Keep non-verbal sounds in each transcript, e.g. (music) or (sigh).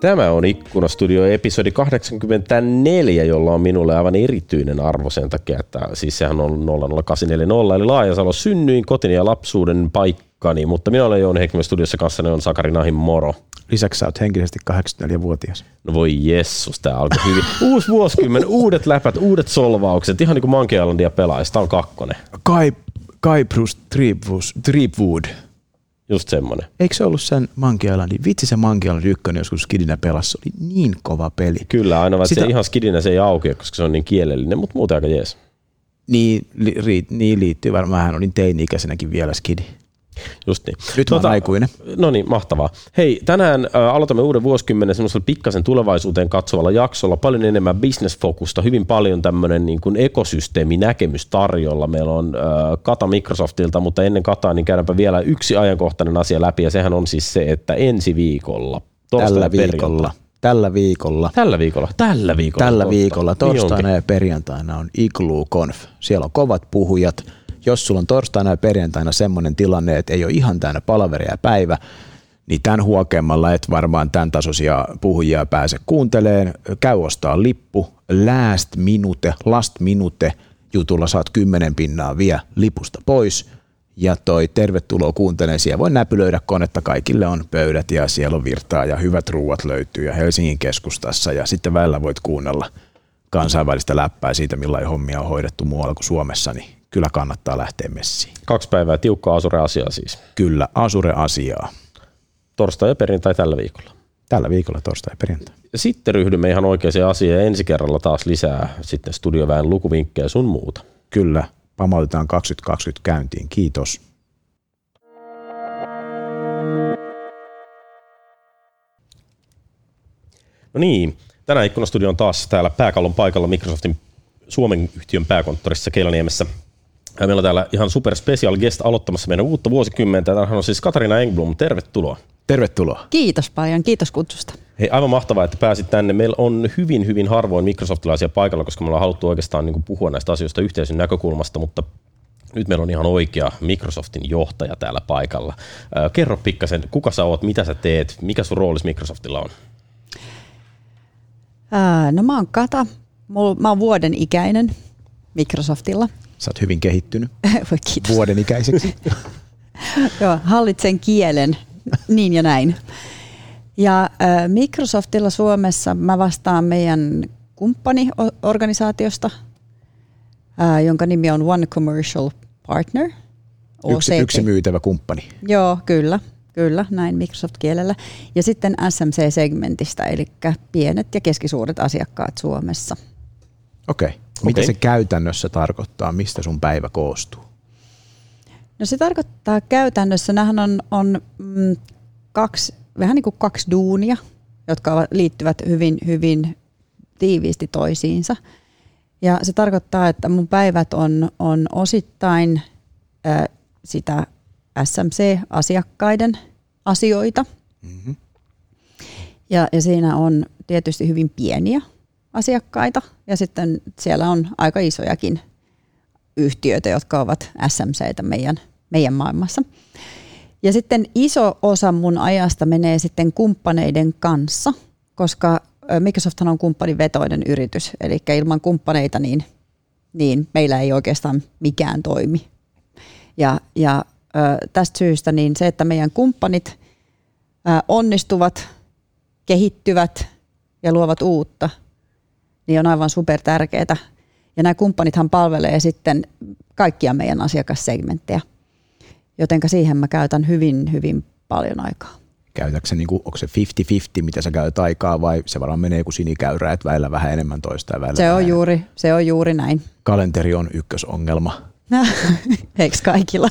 Tämä on Ikkunastudio episodi 84, jolla on minulle aivan erityinen arvo sen takia, että siis sehän on 00840, eli Laajasalo synnyin kotini ja lapsuuden paikkani, mutta minä olen Jouni Heikkilä studiossa kanssa, on Sakari Nahin moro. Lisäksi sä oot henkisesti 84-vuotias. No voi jessus, tää alkoi hyvin. (laughs) Uusi vuosikymmen, uudet läpät, uudet solvaukset, ihan niin kuin Monkey Islandia pelaisi, tää on kakkonen. Kai, Kai Bruce Tripwood. Just semmonen. Eikö se ollut sen Monkey Islandin? Vitsi se Monkey Island ykkönen joskus skidinä pelasi. Se oli niin kova peli. Kyllä, aina vaan Sitä... se ihan skidinä se ei auki, koska se on niin kielellinen, mutta muuten aika jees. Niin, li, niin liittyy varmaan. Hän olin teini-ikäisenäkin vielä skidi. Just niin. Nyt tuota, aikuinen. No niin, mahtavaa. Hei, tänään ä, aloitamme uuden vuosikymmenen semmoisella pikkasen tulevaisuuteen katsovalla jaksolla. Paljon enemmän business-fokusta, hyvin paljon tämmöinen niin kuin ekosysteeminäkemys tarjolla. Meillä on ä, Kata Microsoftilta, mutta ennen Kataa niin käydäänpä vielä yksi ajankohtainen asia läpi, ja sehän on siis se, että ensi viikolla, Tällä viikolla. Tällä viikolla. Tällä viikolla. Tällä viikolla. Tällä viikolla. Niin Torstaina niin ja perjantaina on Igloo Conf. Siellä on kovat puhujat jos sulla on torstaina ja perjantaina semmoinen tilanne, että ei ole ihan täynnä palaveria päivä, niin tämän huokemmalla et varmaan tämän tasoisia puhujia pääse kuunteleen. Käy ostaa lippu, last minute, last minute jutulla saat kymmenen pinnaa vie lipusta pois. Ja toi tervetuloa kuuntelemaan, siellä voi näpylöidä konetta, kaikille on pöydät ja siellä on virtaa ja hyvät ruuat löytyy ja Helsingin keskustassa ja sitten välillä voit kuunnella kansainvälistä läppää siitä, millainen hommia on hoidettu muualla kuin Suomessa, niin kyllä kannattaa lähteä messiin. Kaksi päivää tiukkaa Asure-asiaa siis. Kyllä, Asure-asiaa. Torstai ja perjantai tällä viikolla. Tällä viikolla torstai ja perjantai. Sitten ryhdymme ihan oikeaan asiaan ensi kerralla taas lisää sitten studioväen lukuvinkkejä sun muuta. Kyllä, pamautetaan 2020 käyntiin. Kiitos. No niin, tänään Ikkunastudio on taas täällä pääkallon paikalla Microsoftin Suomen yhtiön pääkonttorissa Keilaniemessä. Meillä on täällä ihan super special guest aloittamassa meidän uutta vuosikymmentä. Tämähän on siis Katarina Engblom. Tervetuloa. Tervetuloa. Kiitos paljon. Kiitos kutsusta. Hei, aivan mahtavaa, että pääsit tänne. Meillä on hyvin, hyvin harvoin Microsoftilaisia paikalla, koska me ollaan haluttu oikeastaan niin kuin puhua näistä asioista yhteisön näkökulmasta, mutta nyt meillä on ihan oikea Microsoftin johtaja täällä paikalla. Kerro pikkasen, kuka sä oot, mitä sä teet, mikä sun roolis Microsoftilla on? No mä oon Kata. Mä oon vuoden ikäinen Microsoftilla. Sä oot hyvin kehittynyt (laughs) kiitos. vuoden ikäiseksi. (laughs) Joo, hallitsen kielen, niin ja näin. Ja Microsoftilla Suomessa mä vastaan meidän kumppaniorganisaatiosta, jonka nimi on One Commercial Partner. Yksi, yksi myytävä kumppani. Joo, kyllä. Kyllä, näin Microsoft-kielellä. Ja sitten SMC-segmentistä, eli pienet ja keskisuuret asiakkaat Suomessa. Okei. Okay. Mitä okay. se käytännössä tarkoittaa? Mistä sun päivä koostuu? No se tarkoittaa käytännössä, nämähän on, on mm, kaksi, vähän niin kuin kaksi duunia, jotka liittyvät hyvin, hyvin tiiviisti toisiinsa. Ja se tarkoittaa, että mun päivät on, on osittain äh, sitä SMC-asiakkaiden asioita. Mm-hmm. Ja, ja siinä on tietysti hyvin pieniä asiakkaita ja sitten siellä on aika isojakin yhtiöitä, jotka ovat SMCitä meidän, meidän maailmassa. Ja sitten iso osa mun ajasta menee sitten kumppaneiden kanssa, koska Microsoft on kumppanivetoinen yritys, eli ilman kumppaneita niin, niin meillä ei oikeastaan mikään toimi. Ja, ja tästä syystä niin se, että meidän kumppanit onnistuvat, kehittyvät ja luovat uutta, niin on aivan super tärkeää. Ja nämä kumppanithan palvelee sitten kaikkia meidän asiakassegmenttejä, joten siihen mä käytän hyvin, hyvin paljon aikaa. Käytätkö se, niin kuin, onko se 50-50, mitä sä käytät aikaa vai se varmaan menee kuin sinikäyrä, että väillä vähän enemmän toista ja väillä se on juuri, Se on juuri näin. Kalenteri on ykkösongelma. (laughs) Eikö kaikilla?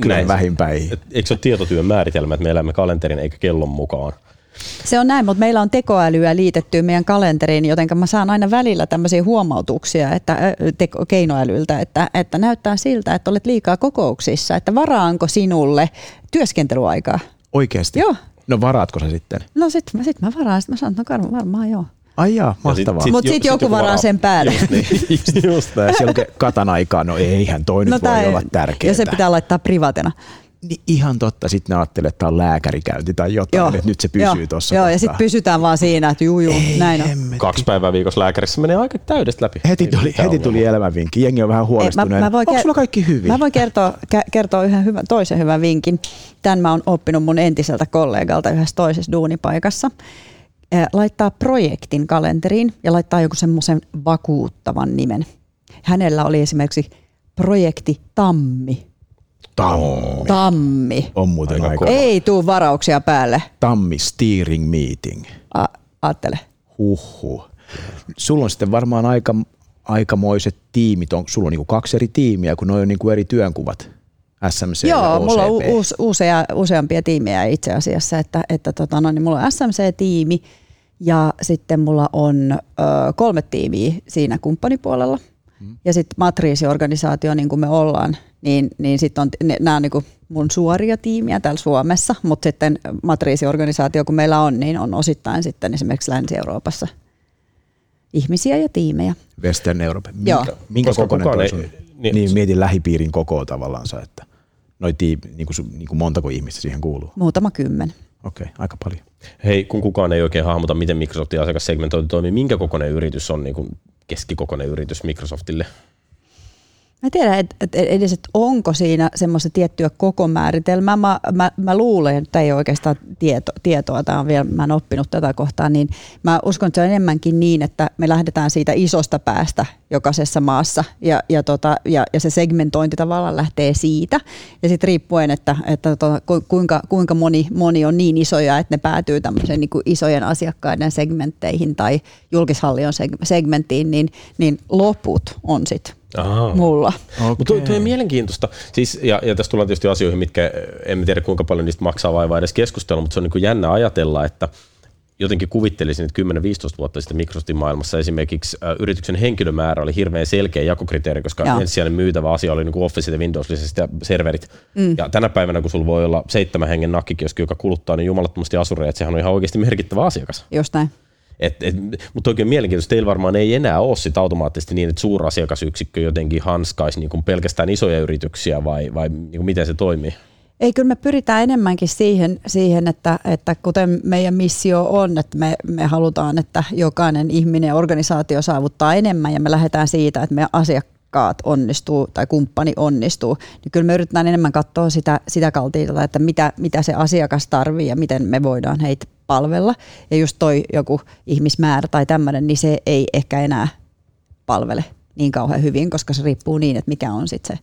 Kyllä Näin. vähimpäin. Eikö se ole tietotyön määritelmä, että me elämme kalenterin eikä kellon mukaan? Se on näin, mutta meillä on tekoälyä liitetty meidän kalenteriin, joten mä saan aina välillä tämmöisiä huomautuksia että, teko, keinoälyltä, että, että näyttää siltä, että olet liikaa kokouksissa, että varaanko sinulle työskentelyaikaa? Oikeasti? Joo. No varaatko sä sitten? No sit, sit mä varaan, sit mä sanon, että no varmaan joo. Ai jaa, mahtavaa. Mutta sitten sit joku varaa sen päälle. Just, niin. (laughs) just näin. Siellä katan aikaa, no eihän toi nyt no, voi olla tärkeää. Ja se pitää laittaa privatena. Niin ihan totta, sitten ne ajattelee, että tämä on lääkärikäynti tai jotain, joo. että nyt se pysyy tuossa. Joo, kohtaa. ja sitten pysytään vaan siinä, että juu, juu Ei, näin on. Hemmetti. Kaksi päivää viikossa lääkärissä menee aika täydestä läpi. Heti tuli, heti tuli elämänvinkki, jengi on vähän huolestunut. Ei, mä, mä Onko sulla kaikki hyvin? Mä voin kertoa, kertoa yhden hyvän, toisen hyvän vinkin. Tämän mä oon oppinut mun entiseltä kollegalta yhdessä toisessa duunipaikassa laittaa projektin kalenteriin ja laittaa joku semmoisen vakuuttavan nimen. Hänellä oli esimerkiksi projekti Tammi. Tammi. Tammi. On muuten aika. Ei tuu varauksia päälle. Tammi steering meeting. A- aattele. Huhhuh. Sulla on sitten varmaan aika, aikamoiset tiimit. On, sulla on niin kaksi eri tiimiä, kun noin on niin eri työnkuvat. SMC Joo, ja mulla on uus, usea, useampia tiimejä itse asiassa, että, että tota, no, niin mulla on SMC-tiimi ja sitten mulla on ö, kolme tiimiä siinä kumppanipuolella mm. ja sitten matriisiorganisaatio, niin kuin me ollaan, niin, niin sitten on, nämä on niin kuin mun suoria tiimiä täällä Suomessa, mutta sitten matriisiorganisaatio, kun meillä on, niin on osittain sitten esimerkiksi Länsi-Euroopassa ihmisiä ja tiimejä. Western Europe. Minkä, Joo. minkä kokoinen toi sun? Niin, niin, mietin lähipiirin kokoa tavallaan, että noi tiimi, niin kuin, niin kuin montako ihmistä siihen kuuluu? Muutama kymmen. Okei, okay, aika paljon. Hei, kun kukaan ei oikein hahmota, miten Microsoftin asiakassegmentointi toimii, minkä kokoinen yritys on niin kuin keskikokoinen yritys Microsoftille? Mä tiedän et, et edes, että onko siinä semmoista tiettyä koko määritelmää. Mä, mä, mä luulen, että ei oikeastaan tieto, tietoa, tämä on vielä, mä en oppinut tätä kohtaa, niin mä uskon, että se on enemmänkin niin, että me lähdetään siitä isosta päästä jokaisessa maassa ja, ja, tota, ja, ja se segmentointi tavallaan lähtee siitä. Ja sitten riippuen, että, että tota, kuinka, kuinka moni, moni on niin isoja, että ne päätyy tämmöisen niin kuin isojen asiakkaiden segmentteihin tai julkishallion segmenttiin, niin, niin loput on sitten Aha. mulla. Okay. Mutta tuo, on mielenkiintoista. Siis, ja, ja tässä tullaan tietysti asioihin, mitkä en tiedä kuinka paljon niistä maksaa vaivaa edes keskustella, mutta se on niin kuin jännä ajatella, että jotenkin kuvittelisin, että 10-15 vuotta sitten Microsoftin maailmassa esimerkiksi ä, yrityksen henkilömäärä oli hirveän selkeä jakokriteeri, koska Joo. ensisijainen myytävä asia oli niin kuin Office ja Windows ja serverit. Mm. Ja tänä päivänä, kun sulla voi olla seitsemän hengen nakkikioski, joka kuluttaa niin jumalattomasti asureja, että sehän on ihan oikeasti merkittävä asiakas. Just näin. Mutta oikein mielenkiintoista, teillä varmaan ei enää ole sit automaattisesti niin, että suurasiakasyksikkö jotenkin hanskaisi niin kuin pelkästään isoja yrityksiä vai, vai niin kuin miten se toimii? Ei, kyllä me pyritään enemmänkin siihen, siihen että, että kuten meidän missio on, että me, me halutaan, että jokainen ihminen organisaatio saavuttaa enemmän ja me lähdetään siitä, että meidän asiakkaat onnistuu tai kumppani onnistuu, niin kyllä me yritetään enemmän katsoa sitä, sitä kaltiilta, että mitä, mitä se asiakas tarvii ja miten me voidaan heitä palvella. Ja just toi joku ihmismäärä tai tämmöinen, niin se ei ehkä enää palvele niin kauhean hyvin, koska se riippuu niin, että mikä on sitten se,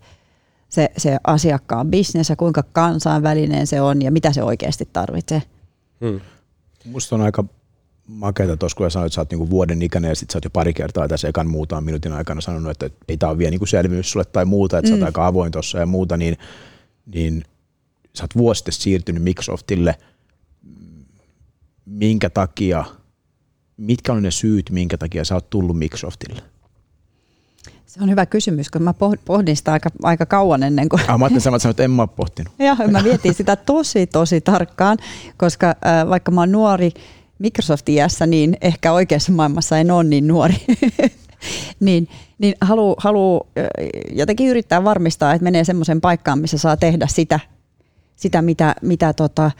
se, se asiakkaan bisnes ja kuinka kansainvälinen se on ja mitä se oikeasti tarvitsee. Hmm. Musta on aika makeata tuossa, kun sanoit, että sä oot niinku vuoden ikäinen ja sit sä oot jo pari kertaa tässä ekan muutaman minuutin aikana sanonut, että ei tämä ole vielä niinku selvyys sulle tai muuta, että mm. sä oot mm. aika avoin tuossa ja muuta, niin, niin sä oot vuosi siirtynyt Microsoftille – minkä takia, mitkä on ne syyt, minkä takia sä oot tullut Microsoftille? Se on hyvä kysymys, kun mä pohdin sitä aika, aika kauan ennen kuin... Ah, mä ajattelin sanoa, että en mä pohtinut. (laughs) Joo, mä mietin sitä tosi, tosi tarkkaan, koska äh, vaikka mä oon nuori Microsoft iässä, niin ehkä oikeassa maailmassa en ole niin nuori. (laughs) niin niin haluaa halu jotenkin yrittää varmistaa, että menee semmoisen paikkaan, missä saa tehdä sitä, sitä mitä, mitä tota,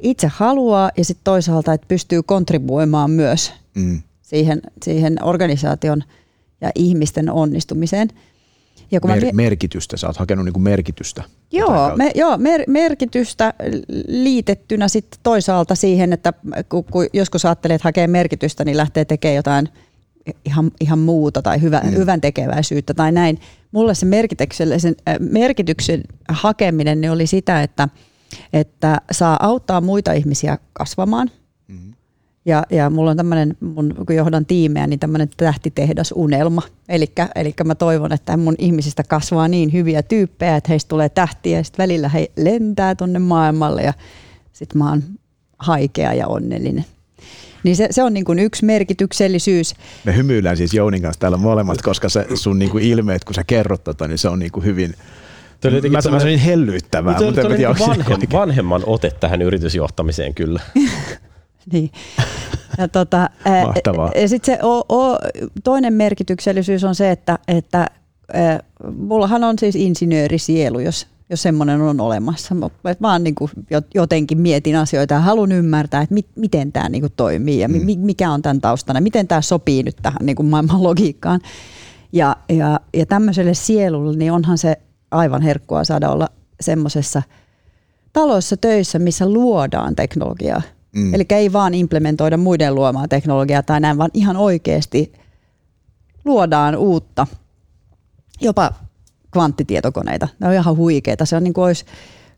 itse haluaa ja sitten toisaalta, että pystyy kontribuoimaan myös mm. siihen, siihen organisaation ja ihmisten onnistumiseen. Ja kun Mer- mä... Merkitystä, sä oot hakenut niinku merkitystä. Joo, me, joo mer- merkitystä liitettynä sitten toisaalta siihen, että kun, kun joskus ajattelee, että hakee merkitystä, niin lähtee tekemään jotain ihan, ihan muuta tai hyvä, mm. hyvän tekeväisyyttä tai näin. Mulle se merkityksen, merkityksen hakeminen niin oli sitä, että – että saa auttaa muita ihmisiä kasvamaan. Mm-hmm. Ja, ja mulla on tämmöinen, mun, kun johdan tiimeä, niin tämmöinen tähtitehdasunelma. Eli mä toivon, että mun ihmisistä kasvaa niin hyviä tyyppejä, että heistä tulee tähtiä ja sitten välillä he lentää tonne maailmalle ja sitten mä oon haikea ja onnellinen. Niin se, se on niin kuin yksi merkityksellisyys. Me hymyillään siis Jounin kanssa täällä molemmat, koska se sun niin kuin ilmeet, kun sä kerrot tota, niin se on niin kuin hyvin – Mä, mä sanoin hellyttävää. Mutta oli niin vanhem, vanhemman ote tähän yritysjohtamiseen kyllä. (laughs) niin. Ja tota, Mahtavaa. Ja sit se o, o, toinen merkityksellisyys on se, että, että mullahan on siis insinöörisielu, jos jos semmoinen on olemassa. Mä vaan niin kuin jotenkin mietin asioita ja haluan ymmärtää, että mit, miten tämä niin kuin toimii ja mm. mikä on tämän taustana, miten tämä sopii nyt tähän niin kuin maailman logiikkaan. Ja, ja, ja tämmöiselle sielulle, niin onhan se aivan herkkua saada olla semmoisessa taloissa töissä, missä luodaan teknologiaa. Mm. Eli ei vaan implementoida muiden luomaa teknologiaa tai näin, vaan ihan oikeasti luodaan uutta, jopa kvanttitietokoneita. Ne on ihan huikeita. Se on niin kuin olisi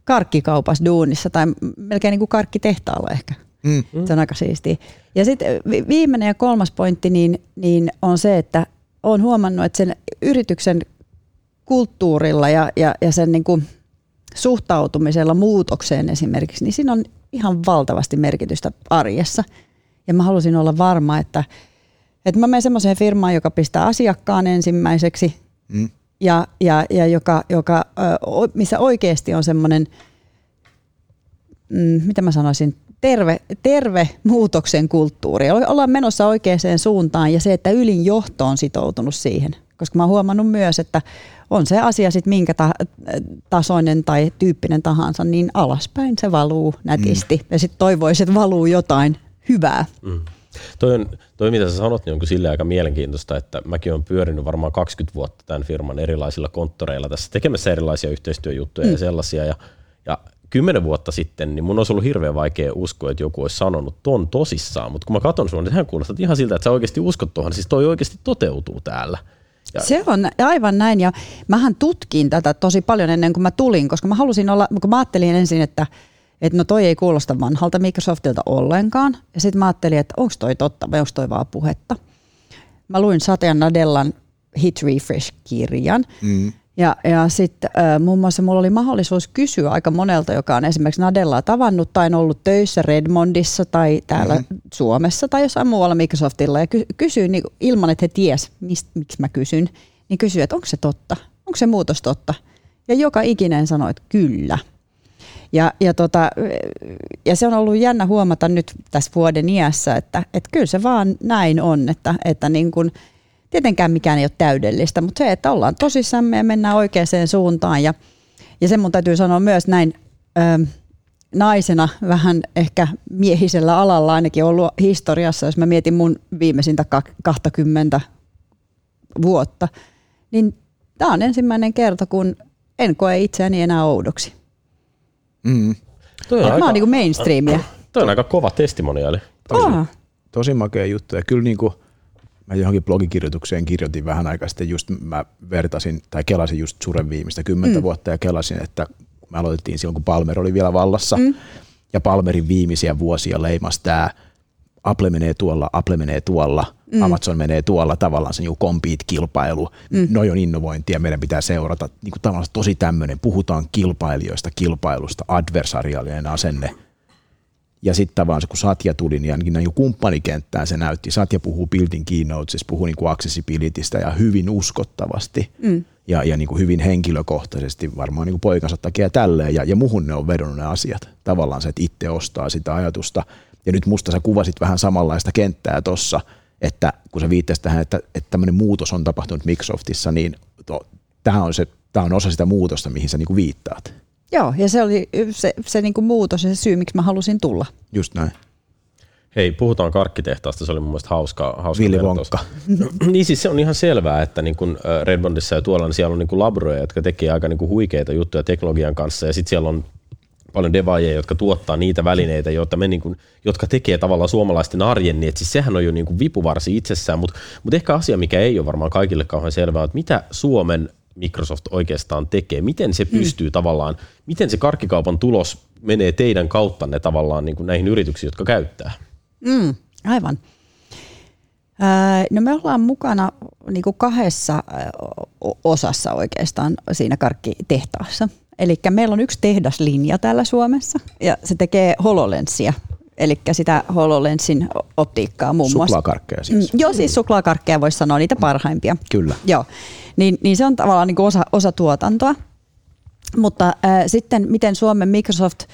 karkkikaupassa duunissa tai melkein niin kuin karkkitehtaalla ehkä. Mm. Se on aika siistiä. Ja sitten viimeinen ja kolmas pointti niin, niin on se, että olen huomannut, että sen yrityksen kulttuurilla ja, ja, ja sen niin kuin suhtautumisella muutokseen esimerkiksi, niin siinä on ihan valtavasti merkitystä arjessa. Ja mä halusin olla varma, että, että mä menen semmoiseen firmaan, joka pistää asiakkaan ensimmäiseksi mm. ja, ja, ja joka, joka, missä oikeasti on semmoinen, mm, mitä mä sanoisin, terve, terve muutoksen kulttuuri. Ollaan menossa oikeaan suuntaan ja se, että ylin johto on sitoutunut siihen. Koska mä oon huomannut myös, että on se asia sitten minkä ta- tasoinen tai tyyppinen tahansa, niin alaspäin se valuu nätisti. Mm. Ja sitten toivoisi, että valuu jotain hyvää. Mm. Toi, on, toi, mitä sä sanot, niin on sille aika mielenkiintoista, että mäkin olen pyörinyt varmaan 20 vuotta tämän firman erilaisilla konttoreilla tässä tekemässä erilaisia yhteistyöjuttuja mm. ja sellaisia. Ja, ja kymmenen vuotta sitten, niin mun olisi ollut hirveän vaikea uskoa, että joku olisi sanonut ton tosissaan, mutta kun mä katson sun, niin sehän kuulostaa ihan siltä, että sä oikeasti uskot tuohon, siis toi oikeasti toteutuu täällä. Ja. Se on aivan näin ja mähän tutkin tätä tosi paljon ennen kuin mä tulin, koska mä halusin olla, kun mä ajattelin ensin, että, että no toi ei kuulosta vanhalta Microsoftilta ollenkaan. Ja sitten mä ajattelin, että onko toi totta vai onko toi vaan puhetta. Mä luin Satya Nadellan Hit Refresh-kirjan. Mm. Ja, ja sitten äh, muun muassa mulla oli mahdollisuus kysyä aika monelta, joka on esimerkiksi Nadellaa tavannut tai on ollut töissä Redmondissa tai täällä mm-hmm. Suomessa tai jossain muualla Microsoftilla ja ky- kysyin niin ilman, että he ties, mist, miksi mä kysyn, niin kysyin, että onko se totta, onko se muutos totta. Ja joka ikinen sanoi, että kyllä. Ja, ja, tota, ja se on ollut jännä huomata nyt tässä vuoden iässä, että, että kyllä se vaan näin on, että, että niin kuin – tietenkään mikään ei ole täydellistä, mutta se, että ollaan tosissamme ja mennään oikeaan suuntaan. Ja, ja sen mun täytyy sanoa myös näin ö, naisena vähän ehkä miehisellä alalla ainakin ollut historiassa, jos mä mietin mun viimeisintä 20 vuotta, niin tämä on ensimmäinen kerta, kun en koe itseäni enää oudoksi. Mm. Toi on aika, mä oon niin mainstreamia. Toi on aika kova testimoniaali. Tosi, tosi makea juttu ja kyllä niin kuin – mä johonkin blogikirjoitukseen kirjoitin vähän aikaa sitten, just mä vertasin tai kelasin just Suren viimeistä kymmentä mm. vuotta ja kelasin, että me aloitettiin silloin, kun Palmer oli vielä vallassa mm. ja Palmerin viimeisiä vuosia leimas tämä Apple menee tuolla, Apple menee tuolla, mm. Amazon menee tuolla, tavallaan se niin compete-kilpailu, mm. noi on innovointia, meidän pitää seurata, niin kuin tavallaan tosi tämmöinen, puhutaan kilpailijoista, kilpailusta, adversariaalinen asenne – ja sitten vaan kun Satya tuli, niin ainakin näin kumppanikenttään se näytti. Satya puhuu building keynotesista, puhuu niin kuin accessibilitystä ja hyvin uskottavasti mm. ja, ja niin kuin hyvin henkilökohtaisesti varmaan niin kuin poikansa takia tälleen. Ja, ja muhun ne on vedonnut ne asiat. Tavallaan se, että itse ostaa sitä ajatusta. Ja nyt musta sä kuvasit vähän samanlaista kenttää tuossa, että kun sä viittasit tähän, että, että tämmöinen muutos on tapahtunut Microsoftissa, niin tämä on, se, on osa sitä muutosta, mihin sä niin kuin viittaat. Joo, ja se oli se, se niin kuin muutos ja se syy, miksi mä halusin tulla. Just näin. Hei, puhutaan karkkitehtaasta, se oli mun mielestä hauska. hauska Willy Wonka. (clears throat) niin siis se on ihan selvää, että niin kuin Redmondissa ja tuolla niin siellä on niin kuin labroja, jotka tekee aika niin kuin huikeita juttuja teknologian kanssa ja sitten siellä on paljon devaajia, jotka tuottaa niitä välineitä, joita me niin kuin, jotka tekee tavallaan suomalaisten arjen, niin siis sehän on jo niin kuin vipuvarsi itsessään, mutta, mutta ehkä asia, mikä ei ole varmaan kaikille kauhean selvää, että mitä Suomen Microsoft oikeastaan tekee? Miten se pystyy mm. tavallaan, miten se karkkikaupan tulos menee teidän kauttanne tavallaan niin kuin näihin yrityksiin, jotka käyttää? Mm, aivan. No me ollaan mukana niin kuin kahdessa osassa oikeastaan siinä karkkitehtaassa. Eli meillä on yksi tehdaslinja täällä Suomessa ja se tekee HoloLensia, eli sitä HoloLensin optiikkaa muun muassa. Suklaakarkkeja siis. Mm, joo, siis suklaakarkkeja voisi sanoa, niitä parhaimpia. Kyllä. Joo niin, niin se on tavallaan niin osa, osa tuotantoa. Mutta äh, sitten miten Suomen Microsoft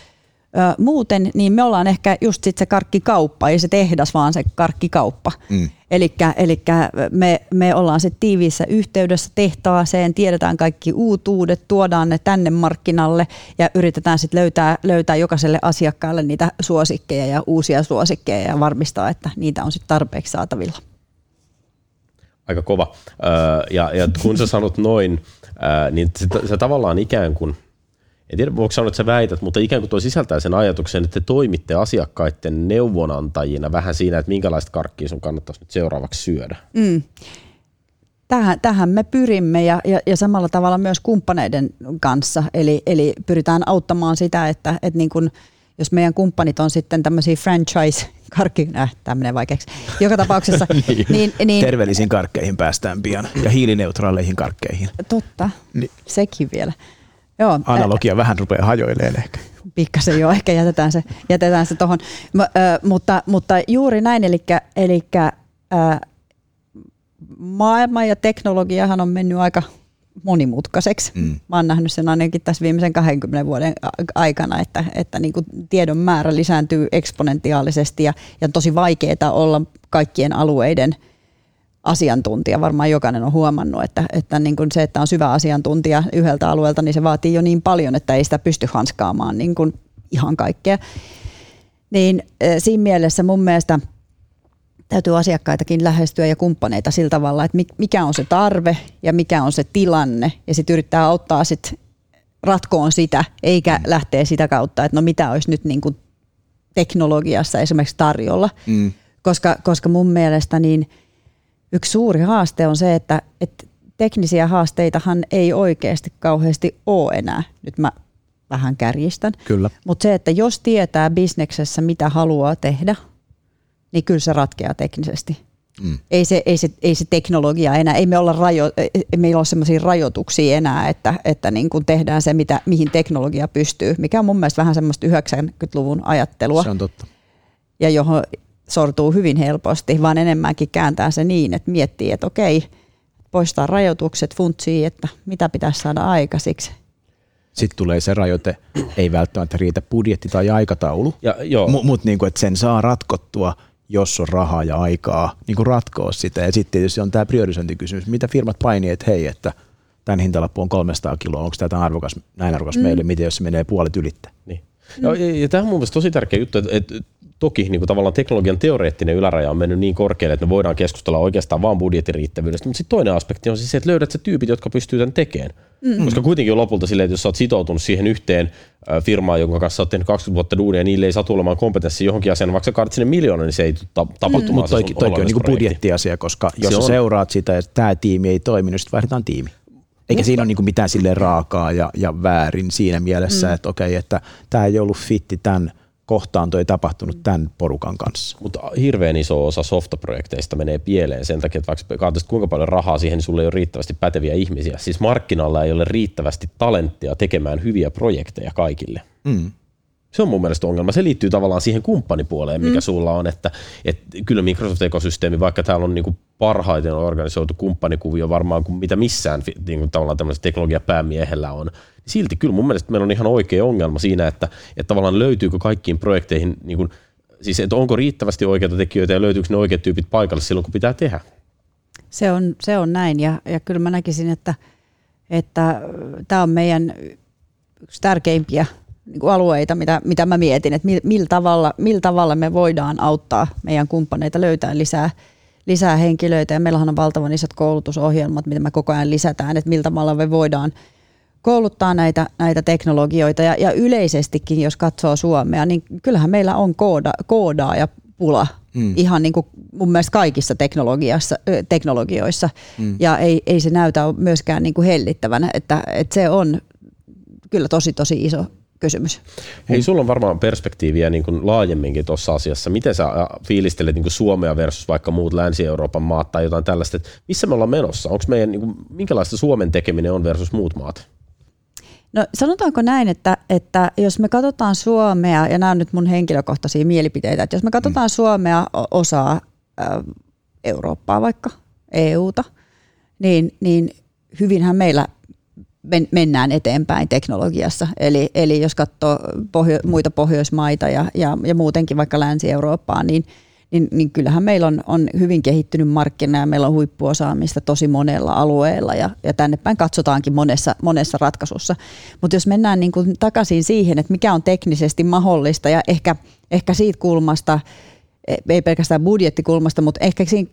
muuten, niin me ollaan ehkä just sit se karkkikauppa, ei se tehdas, vaan se karkkikauppa. Mm. Eli me, me ollaan sitten tiiviissä yhteydessä tehtaaseen, tiedetään kaikki uutuudet, tuodaan ne tänne markkinalle ja yritetään sitten löytää, löytää jokaiselle asiakkaalle niitä suosikkeja ja uusia suosikkeja ja varmistaa, että niitä on sitten tarpeeksi saatavilla. Aika kova. Ja, ja kun sä sanot noin, niin se, se tavallaan ikään kuin – en tiedä voiko sanoa, että sä väität, mutta ikään kuin tuo sisältää sen ajatuksen, että te toimitte asiakkaiden neuvonantajina vähän siinä, että minkälaista karkkia sun kannattaisi nyt seuraavaksi syödä. Mm. Tähän, tähän me pyrimme ja, ja, ja samalla tavalla myös kumppaneiden kanssa. Eli, eli pyritään auttamaan sitä, että, että niin kun, jos meidän kumppanit on sitten tämmöisiä franchise karkki, äh, tämmöinen vaikeaksi. Joka tapauksessa. (laughs) niin. Niin, niin, Terveellisiin karkkeihin päästään pian ja hiilineutraaleihin karkkeihin. Totta, niin. sekin vielä. Joo, Analogia ä- vähän rupeaa hajoilemaan ehkä. Pikkasen joo, ehkä jätetään se, jätetään se tuohon. mutta, mutta juuri näin, eli, eli äh, maailma ja teknologiahan on mennyt aika monimutkaiseksi. Mm. Mä oon nähnyt sen ainakin tässä viimeisen 20 vuoden aikana, että, että niin kuin tiedon määrä lisääntyy eksponentiaalisesti ja, ja on tosi vaikeaa olla kaikkien alueiden – asiantuntija. Varmaan jokainen on huomannut, että, että niin kuin se, että on syvä asiantuntija yhdeltä alueelta, niin se vaatii jo niin paljon, että ei sitä pysty hanskaamaan niin kuin ihan kaikkea. Niin siinä mielessä mun mielestä täytyy asiakkaitakin lähestyä ja kumppaneita sillä tavalla, että mikä on se tarve ja mikä on se tilanne ja sitten yrittää auttaa sit ratkoon sitä, eikä mm. lähteä sitä kautta, että no mitä olisi nyt niin kuin teknologiassa esimerkiksi tarjolla. Mm. Koska, koska mun mielestä niin – yksi suuri haaste on se, että, että teknisiä haasteitahan ei oikeasti kauheasti ole enää. Nyt mä vähän kärjistän. Kyllä. Mutta se, että jos tietää bisneksessä, mitä haluaa tehdä, niin kyllä se ratkeaa teknisesti. Mm. Ei, se, ei, se, ei se teknologia enää, ei me olla rajo, ei meillä ole sellaisia rajoituksia enää, että, että niin kuin tehdään se, mitä, mihin teknologia pystyy, mikä on mun mielestä vähän semmoista 90-luvun ajattelua. Se on totta. Ja johon, sortuu hyvin helposti, vaan enemmänkin kääntää se niin, että miettii, että okei, poistaa rajoitukset, funtsii, että mitä pitäisi saada aikaisiksi. Sitten tulee se rajoite, ei välttämättä riitä budjetti tai aikataulu, ja, mutta mut niinku, että sen saa ratkottua, jos on rahaa ja aikaa niin kuin ratkoa sitä. Ja sitten tietysti on tämä priorisointikysymys, mitä firmat painii, että hei, että tämän hintalappu on 300 kiloa, onko tämä arvokas, näin arvokas mm. meille, miten jos se menee puolet ylittä. Niin. Mm. Ja, ja tämä on mun mielestä tosi tärkeä juttu, että, että toki niin kuin tavallaan teknologian teoreettinen yläraja on mennyt niin korkealle, että me voidaan keskustella oikeastaan vain budjetin riittävyydestä, mutta sitten toinen aspekti on siis se, että löydät se tyypit, jotka pystyy tämän tekemään. Mm-hmm. Koska kuitenkin on lopulta silleen, että jos sä oot sitoutunut siihen yhteen firmaan, jonka kanssa oot tehnyt 20 vuotta duunia, ja niille ei saa olemaan kompetenssi johonkin asiaan, vaikka sä kaadit sinne miljoona, niin se ei tule tapahtumaan. Mm. Mutta toikin, toikin on niin budjettiasia, koska jos se sä seuraat sitä, että tämä tiimi ei toimi, niin sitten vaihdetaan tiimi. Eikä Mutta, siinä ole niin mitään sille raakaa ja, ja väärin siinä mielessä, mm. että okei, että tämä ei ollut fitti tämän – kohtaanto ei tapahtunut tämän porukan kanssa. Mutta hirveän iso osa softaprojekteista menee pieleen sen takia, että vaikka katsot kuinka paljon rahaa siihen, niin sulle ei ole riittävästi päteviä ihmisiä. Siis markkinalla ei ole riittävästi talenttia tekemään hyviä projekteja kaikille. Mm. Se on mun mielestä ongelma. Se liittyy tavallaan siihen kumppanipuoleen, mikä mm. sulla on, että, että kyllä Microsoft-ekosysteemi, vaikka täällä on niin kuin parhaiten organisoitu kumppanikuvio varmaan kuin mitä missään niin kuin tavallaan tämmöisellä teknologiapäämiehellä on, niin silti kyllä mun mielestä meillä on ihan oikea ongelma siinä, että, että tavallaan löytyykö kaikkiin projekteihin, niin kuin, siis että onko riittävästi oikeita tekijöitä ja löytyykö ne oikeat tyypit paikalle silloin, kun pitää tehdä. Se on, se on näin ja, ja kyllä mä näkisin, että, että tämä on meidän yksi tärkeimpiä niin kuin alueita, mitä, mitä mä mietin, että millä tavalla, millä tavalla me voidaan auttaa meidän kumppaneita löytää lisää, lisää henkilöitä. Ja meillähän on valtavan isot koulutusohjelmat, mitä me koko ajan lisätään, että millä tavalla me voidaan kouluttaa näitä, näitä teknologioita. Ja, ja yleisestikin, jos katsoo Suomea, niin kyllähän meillä on kooda, koodaa ja pula mm. ihan niin kuin mun mielestä kaikissa teknologiassa, teknologioissa. Mm. Ja ei, ei se näytä myöskään niin kuin hellittävänä, että, että se on kyllä tosi tosi iso, kysymys. Hei, sulla on varmaan perspektiiviä niin kuin laajemminkin tuossa asiassa. Miten sä fiilistelet niin kuin Suomea versus vaikka muut Länsi-Euroopan maat tai jotain tällaista? Että missä me ollaan menossa? Onko meidän, niin kuin, minkälaista Suomen tekeminen on versus muut maat? No sanotaanko näin, että, että jos me katsotaan Suomea, ja nämä on nyt mun henkilökohtaisia mielipiteitä, että jos me katsotaan mm. Suomea osaa äh, Eurooppaa vaikka, EUta, niin, niin hyvinhän meillä mennään eteenpäin teknologiassa. Eli, eli jos katsoo pohjo, muita Pohjoismaita ja, ja, ja muutenkin vaikka Länsi-Eurooppaa, niin, niin, niin kyllähän meillä on, on hyvin kehittynyt markkina ja meillä on huippuosaamista tosi monella alueella ja, ja tänne päin katsotaankin monessa, monessa ratkaisussa. Mutta jos mennään niin kuin takaisin siihen, että mikä on teknisesti mahdollista ja ehkä, ehkä siitä kulmasta, ei pelkästään budjettikulmasta, mutta ehkä siinä,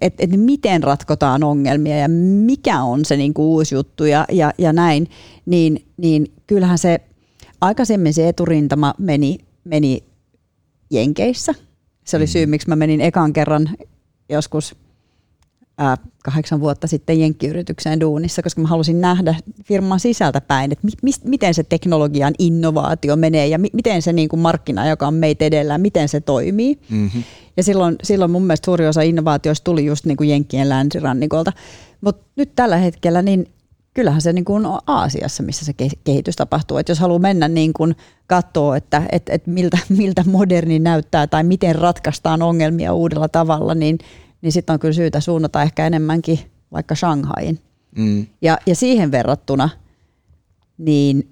että et miten ratkotaan ongelmia ja mikä on se niin kuin uusi juttu ja, ja, ja näin, niin, niin kyllähän se aikaisemmin se eturintama meni, meni Jenkeissä. Se oli mm. syy, miksi mä menin ekan kerran joskus ää, kahdeksan vuotta sitten jenkkiyritykseen duunissa, koska mä halusin nähdä firman sisältä päin, että mi- mi- miten se teknologian innovaatio menee ja mi- miten se niin kuin markkina, joka on meitä edellä, miten se toimii. Mm-hmm. Ja silloin, silloin mun mielestä suuri osa innovaatioista tuli just niin kuin Jenkkien länsirannikolta. Mutta nyt tällä hetkellä niin kyllähän se niin kuin on Aasiassa, missä se kehitys tapahtuu. Et jos haluaa mennä niin kuin katsoa, että et, et miltä, miltä moderni näyttää tai miten ratkaistaan ongelmia uudella tavalla, niin – niin sitten on kyllä syytä suunnata ehkä enemmänkin vaikka Shanghaiin. Mm. Ja, ja siihen verrattuna, niin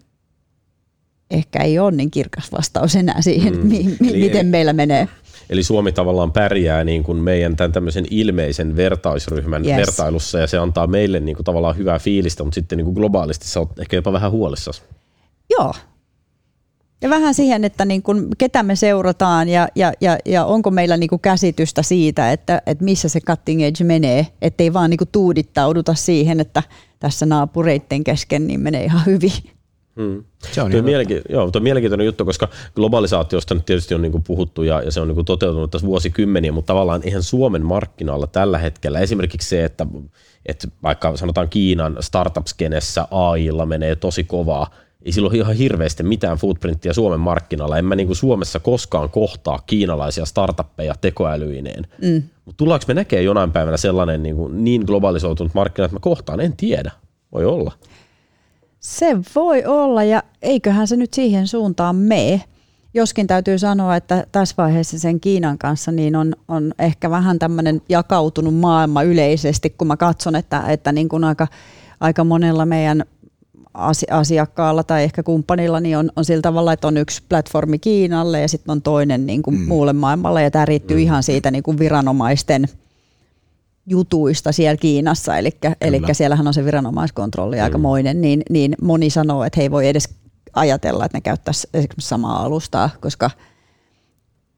ehkä ei ole niin kirkas vastaus enää siihen, mm. mi, mi, Eli miten ei, meillä menee. Eli Suomi tavallaan pärjää niin kuin meidän tämän tämmöisen ilmeisen vertaisryhmän yes. vertailussa ja se antaa meille niin kuin tavallaan hyvää fiilistä, mutta sitten niin kuin globaalisti sä oot ehkä jopa vähän huolissasi. Joo, ja vähän siihen, että niin kuin, ketä me seurataan ja, ja, ja, ja onko meillä niin kuin käsitystä siitä, että, että missä se cutting edge menee, ettei vaan niin kuin tuudittauduta siihen, että tässä naapureitten kesken niin menee ihan hyvin. Hmm. Se on tuo, mielenki- joo, tuo mielenkiintoinen juttu, koska globalisaatiosta nyt tietysti on niin kuin puhuttu ja, ja se on niin kuin toteutunut tässä vuosikymmeniä, mutta tavallaan ihan Suomen markkinoilla tällä hetkellä esimerkiksi se, että, että vaikka sanotaan Kiinan startup-skenessä AIlla menee tosi kovaa, ei sillä ole ihan hirveästi mitään footprinttiä Suomen markkinalla. En mä niin kuin Suomessa koskaan kohtaa kiinalaisia startuppeja tekoälyineen. Mm. Mutta tullaanko me näkee jonain päivänä sellainen niin, kuin niin globalisoitunut markkina, että mä kohtaan? En tiedä. Voi olla. Se voi olla ja eiköhän se nyt siihen suuntaan mene. Joskin täytyy sanoa, että tässä vaiheessa sen Kiinan kanssa niin on, on ehkä vähän tämmöinen jakautunut maailma yleisesti, kun mä katson, että, että niin kuin aika, aika monella meidän asiakkaalla tai ehkä kumppanilla niin on, on sillä tavalla, että on yksi platformi Kiinalle ja sitten on toinen niin kuin mm. muulle maailmalle ja tämä riittyy mm. ihan siitä niin kuin viranomaisten jutuista siellä Kiinassa, eli, eli siellähän on se viranomaiskontrolli mm. aikamoinen, niin, niin moni sanoo, että he ei voi edes ajatella, että ne käyttäisi esimerkiksi samaa alustaa, koska,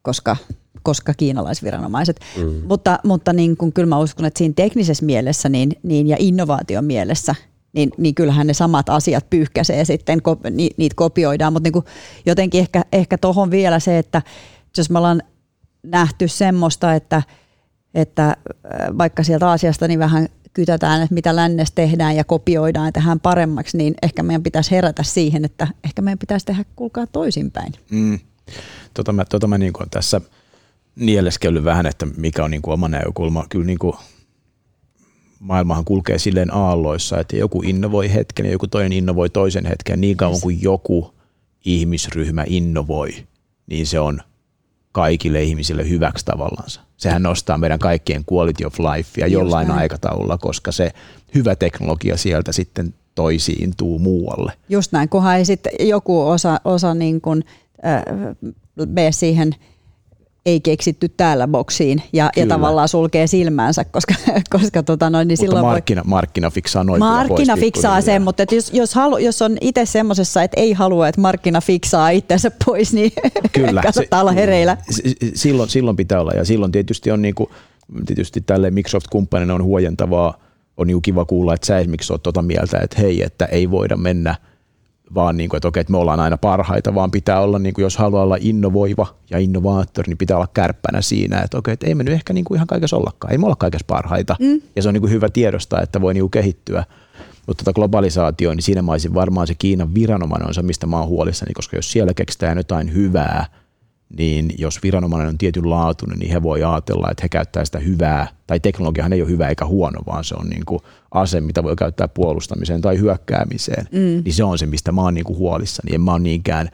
koska, koska kiinalaisviranomaiset. Mm. Mutta, mutta niin kun, kyllä mä uskon, että siinä teknisessä mielessä niin, niin, ja innovaation mielessä – niin, niin kyllähän ne samat asiat pyyhkäisee sitten, ni, niitä kopioidaan, mutta niin jotenkin ehkä, ehkä tuohon vielä se, että jos me ollaan nähty semmoista, että, että äh, vaikka sieltä asiasta niin vähän kytätään, että mitä lännessä tehdään ja kopioidaan tehdään paremmaksi, niin ehkä meidän pitäisi herätä siihen, että ehkä meidän pitäisi tehdä kulkaa toisinpäin. Mm. Tota mä, tota mä niin tässä nieleskellyt vähän, että mikä on niin kuin oma näkökulma. Kyllä niin kuin maailmahan kulkee silleen aalloissa, että joku innovoi hetken ja joku toinen innovoi toisen hetken. Niin kauan kuin joku ihmisryhmä innovoi, niin se on kaikille ihmisille hyväksi tavallansa. Sehän nostaa meidän kaikkien quality of life ja jollain näin. aikataululla, koska se hyvä teknologia sieltä sitten toisiintuu muualle. Just näin, kunhan ei sitten joku osa, osa niin kuin, äh, mene siihen – ei keksitty täällä boksiin ja, ja tavallaan sulkee silmänsä, koska, (laughs) koska tota noin, niin mutta silloin markkina, voi... markkina fiksaa noin Markkina fiksaa sen, mutta että jos, jos, halu, jos on itse semmoisessa, että ei halua, että markkina fiksaa itsensä pois, niin (laughs) Kyllä, kannattaa se, olla hereillä. Silloin, silloin pitää olla. Ja silloin tietysti on niin kuin, tietysti tälle Microsoft-kumppanina on huojentavaa, on niin kiva kuulla, että sä esimerkiksi oot tuota mieltä, että hei, että ei voida mennä – vaan niin kuin, että okei, että me ollaan aina parhaita, vaan pitää olla, niin kuin, jos haluaa olla innovoiva ja innovaattori, niin pitää olla kärppänä siinä, että okei, että ei me nyt ehkä niin kuin ihan kaikessa ollakaan, ei me olla kaikessa parhaita. Mm. Ja se on niin kuin hyvä tiedostaa, että voi niin kuin kehittyä. Mutta tota globalisaatio, niin siinä mä olisin varmaan se Kiinan viranomainen on se, mistä mä oon huolissani, koska jos siellä keksitään jotain hyvää, niin jos viranomainen on tietyn laatuinen, niin he voi ajatella, että he käyttää sitä hyvää, tai teknologiahan ei ole hyvä eikä huono, vaan se on niin kuin ase, mitä voi käyttää puolustamiseen tai hyökkäämiseen, mm. niin se on se, mistä mä oon niin kuin huolissani. En mä oon niinkään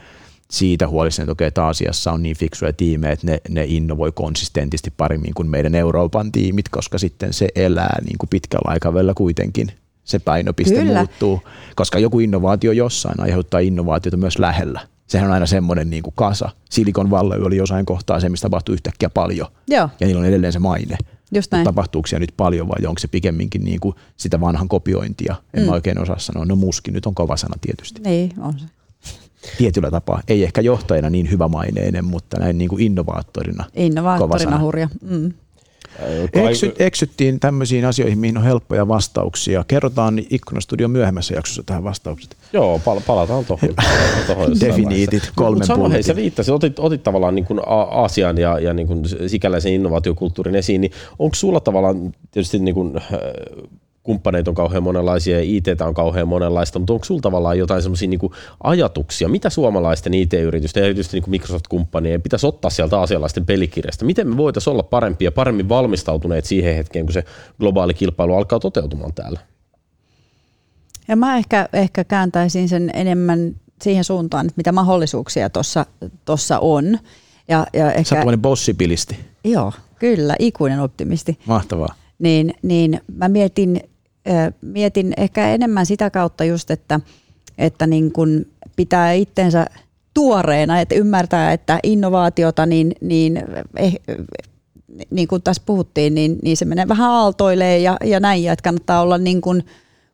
siitä huolissani, että okei, että Aasiassa on niin fiksuja tiimejä, että ne, ne innovoi konsistentisti paremmin kuin meidän Euroopan tiimit, koska sitten se elää niin kuin pitkällä aikavälillä kuitenkin se painopiste Kyllä. muuttuu, koska joku innovaatio jossain aiheuttaa innovaatiota myös lähellä. Sehän on aina semmoinen niin kuin kasa. Silikon Valley oli jossain kohtaa se, mistä tapahtuu yhtäkkiä paljon. Joo, Ja niillä on edelleen se maine. just näin. Tapahtuuko siellä nyt paljon vai onko se pikemminkin niin kuin sitä vanhan kopiointia? En mm. mä oikein osaa sanoa. No muski nyt on kova sana tietysti. Niin, on se. Tietyllä tapaa. Ei ehkä johtajana niin hyvä maineinen, mutta näin niin kuin innovaattorina. Innovaattorina hurja. Mm. Eksy, eksyttiin tämmöisiin asioihin, mihin on helppoja vastauksia. Kerrotaan Ikkunastudion myöhemmässä jaksossa tähän vastaukset. Joo, pal- palataan tuohon. (laughs) Definiitit, kolmen Mut sano, hei, sä viittasit, otit, otit tavallaan niin kuin Aasian ja, ja niin kuin sikäläisen innovaatiokulttuurin esiin, niin onko sulla tavallaan tietysti niin kuin, äh, kumppaneita on kauhean monenlaisia ja IT on kauhean monenlaista, mutta onko sulla tavallaan jotain semmoisia niin ajatuksia, mitä suomalaisten IT-yritysten ja erityisesti niin kuin Microsoft-kumppanien pitäisi ottaa sieltä asialaisten pelikirjasta? Miten me voitaisiin olla parempia ja paremmin valmistautuneet siihen hetkeen, kun se globaali kilpailu alkaa toteutumaan täällä? Ja mä ehkä, ehkä kääntäisin sen enemmän siihen suuntaan, että mitä mahdollisuuksia tuossa tossa on. Ja, ja Sä oot ehkä, tämmöinen bossibilisti. joo, kyllä, ikuinen optimisti. Mahtavaa. Niin, niin mä mietin, mietin ehkä enemmän sitä kautta just, että, että niin kun pitää itsensä tuoreena, että ymmärtää, että innovaatiota, niin, niin, eh, niin kuin tässä puhuttiin, niin, niin se menee vähän aaltoilee ja, ja näin, ja että kannattaa olla niin kuin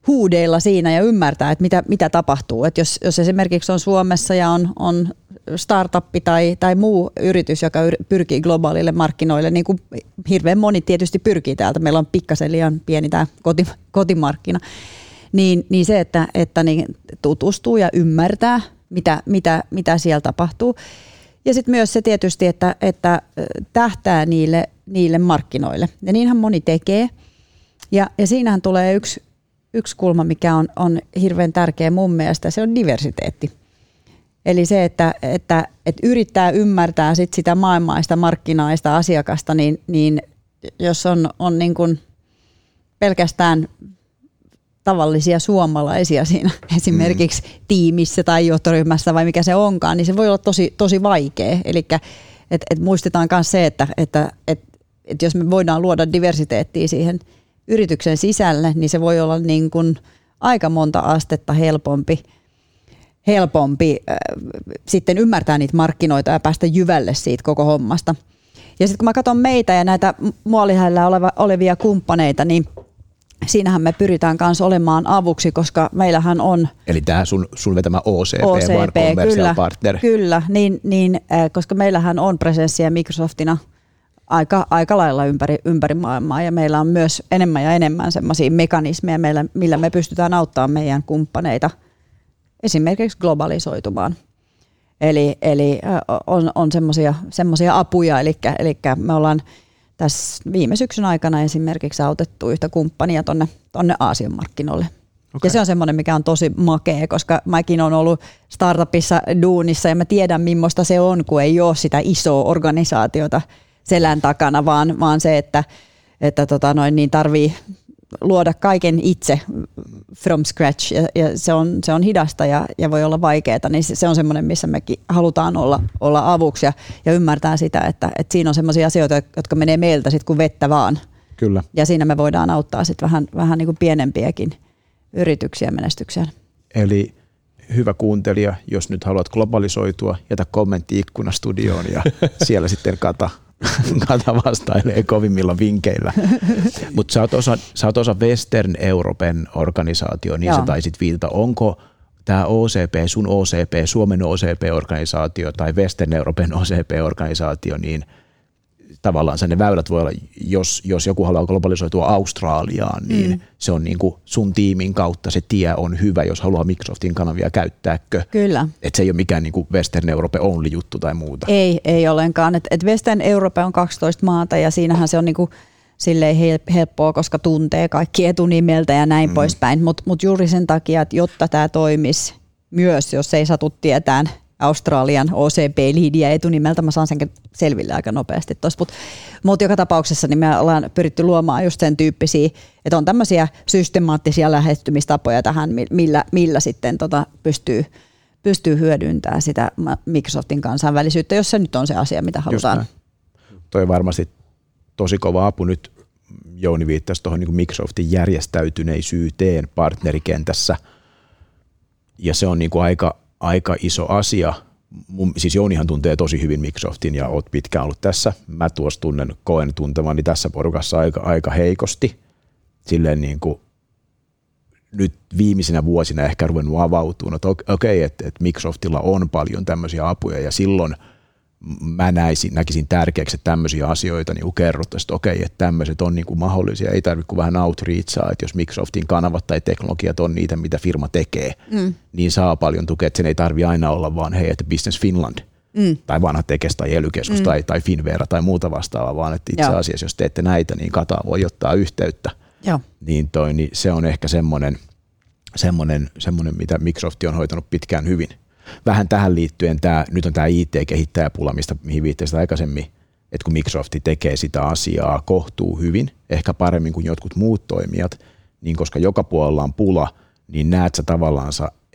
huudeilla siinä ja ymmärtää, että mitä, mitä tapahtuu. Että jos, jos esimerkiksi on Suomessa ja on, on startuppi tai, tai muu yritys, joka yr- pyrkii globaalille markkinoille, niin kuin hirveän moni tietysti pyrkii täältä, meillä on pikkasen liian pieni tämä koti, kotimarkkina, niin, niin se, että, että niin tutustuu ja ymmärtää, mitä, mitä, mitä siellä tapahtuu. Ja sitten myös se tietysti, että, että tähtää niille, niille markkinoille. Ja niinhän moni tekee. Ja, ja siinähän tulee yksi, yksi kulma, mikä on, on hirveän tärkeä mun mielestä, se on diversiteetti. Eli se, että, että, että yrittää ymmärtää sit sitä maailmaista markkinaista asiakasta, niin, niin jos on, on niin kuin pelkästään tavallisia suomalaisia siinä (laughs) esimerkiksi mm. tiimissä tai johtoryhmässä vai mikä se onkaan, niin se voi olla tosi, tosi vaikea. Eli et, et muistetaan myös se, että, että et, et jos me voidaan luoda diversiteettiä siihen yrityksen sisälle, niin se voi olla niin kuin aika monta astetta helpompi, helpompi äh, sitten ymmärtää niitä markkinoita ja päästä jyvälle siitä koko hommasta. Ja sitten kun mä katson meitä ja näitä muolihällä oleva, olevia kumppaneita, niin siinähän me pyritään kanssa olemaan avuksi, koska meillähän on Eli tämä sun, sun vetämä OCP, OCP, Commercial kyllä, Partner. kyllä niin, niin, äh, koska meillähän on presenssiä Microsoftina aika, aika lailla ympäri, ympäri maailmaa ja meillä on myös enemmän ja enemmän semmoisia mekanismeja, meillä, millä me pystytään auttamaan meidän kumppaneita esimerkiksi globalisoitumaan. Eli, eli on, on semmoisia apuja, eli, eli me ollaan tässä viime syksyn aikana esimerkiksi autettu yhtä kumppania tonne, tonne Aasian markkinoille. Okay. Ja se on semmoinen, mikä on tosi makea, koska mäkin olen ollut startupissa duunissa ja mä tiedän, millaista se on, kun ei ole sitä isoa organisaatiota selän takana, vaan, vaan se, että, että tota noin, niin tarvii luoda kaiken itse from scratch ja, ja se, on, se on hidasta ja, ja voi olla vaikeaa, niin se, se on semmoinen, missä mekin halutaan olla, olla avuksi ja, ja ymmärtää sitä, että, että siinä on semmoisia asioita, jotka menee meiltä sitten kuin vettä vaan. Kyllä. Ja siinä me voidaan auttaa sitten vähän, vähän niin kuin pienempiäkin yrityksiä menestykseen. Eli hyvä kuuntelija, jos nyt haluat globalisoitua, jätä kommentti ikkunastudioon ja (laughs) siellä sitten kata, (laughs) kata vastailee kovimmilla vinkeillä. (laughs) Mutta sä, oot osa- sä oot osa Western Europen organisaatio, niin Joo. sä taisit viitata. Onko tämä OCP, sun OCP, Suomen OCP-organisaatio tai Western Europen OCP-organisaatio, niin tavallaan ne väylät voi olla, jos, jos joku haluaa globalisoitua Australiaan, niin mm. se on niin kuin sun tiimin kautta se tie on hyvä, jos haluaa Microsoftin kanavia käyttääkö. Kyllä. Että se ei ole mikään niin kuin Western Europe only juttu tai muuta. Ei, ei ollenkaan. Et, et Western Europe on 12 maata ja siinähän se on niinku silleen hel- helppoa, koska tuntee kaikki etunimeltä ja näin mm. poispäin. Mutta mut juuri sen takia, että jotta tämä toimisi myös, jos ei satu tietään Australian OCP-liidiä etunimeltä, mä saan sen selville aika nopeasti tuossa. Mutta mut joka tapauksessa niin me ollaan pyritty luomaan just sen tyyppisiä, että on tämmöisiä systemaattisia lähestymistapoja tähän, mi- millä, millä sitten tota pystyy pystyy hyödyntämään sitä Microsoftin kansainvälisyyttä, jos se nyt on se asia, mitä halutaan. Toi varmasti tosi kova apu nyt. Jouni viittasi tuohon niin Microsoftin järjestäytyneisyyteen partnerikentässä, ja se on niin kuin aika, aika iso asia. Mun, siis Jounihan tuntee tosi hyvin Microsoftin ja oot pitkään ollut tässä. Mä tuossa tunnen, koen tuntemani tässä porukassa aika, aika heikosti. Silleen niin kuin nyt viimeisinä vuosina ehkä ruvennut avautumaan, että okei, okay, että, että Microsoftilla on paljon tämmöisiä apuja ja silloin mä näisin, näkisin tärkeäksi, että tämmöisiä asioita niin kerrottaisiin, että okei, että tämmöiset on niin kuin mahdollisia, ei tarvitse kuin vähän outreachaa, että jos Microsoftin kanavat tai teknologiat on niitä, mitä firma tekee, mm. niin saa paljon tukea, että sen ei tarvi aina olla vaan hei, että Business Finland mm. tai vanha Tekes tai ely mm. tai, tai Finvera tai muuta vastaavaa, vaan että itse asiassa jos teette näitä, niin Kata voi ottaa yhteyttä Joo. Niin, toi, niin se on ehkä semmoinen, semmoinen, semmoinen, mitä Microsoft on hoitanut pitkään hyvin. Vähän tähän liittyen tämä, nyt on tämä IT-kehittäjäpula, mistä mihin viittasit aikaisemmin, että kun Microsoft tekee sitä asiaa kohtuu hyvin, ehkä paremmin kuin jotkut muut toimijat, niin koska joka puolella on pula, niin näet sä tavallaan,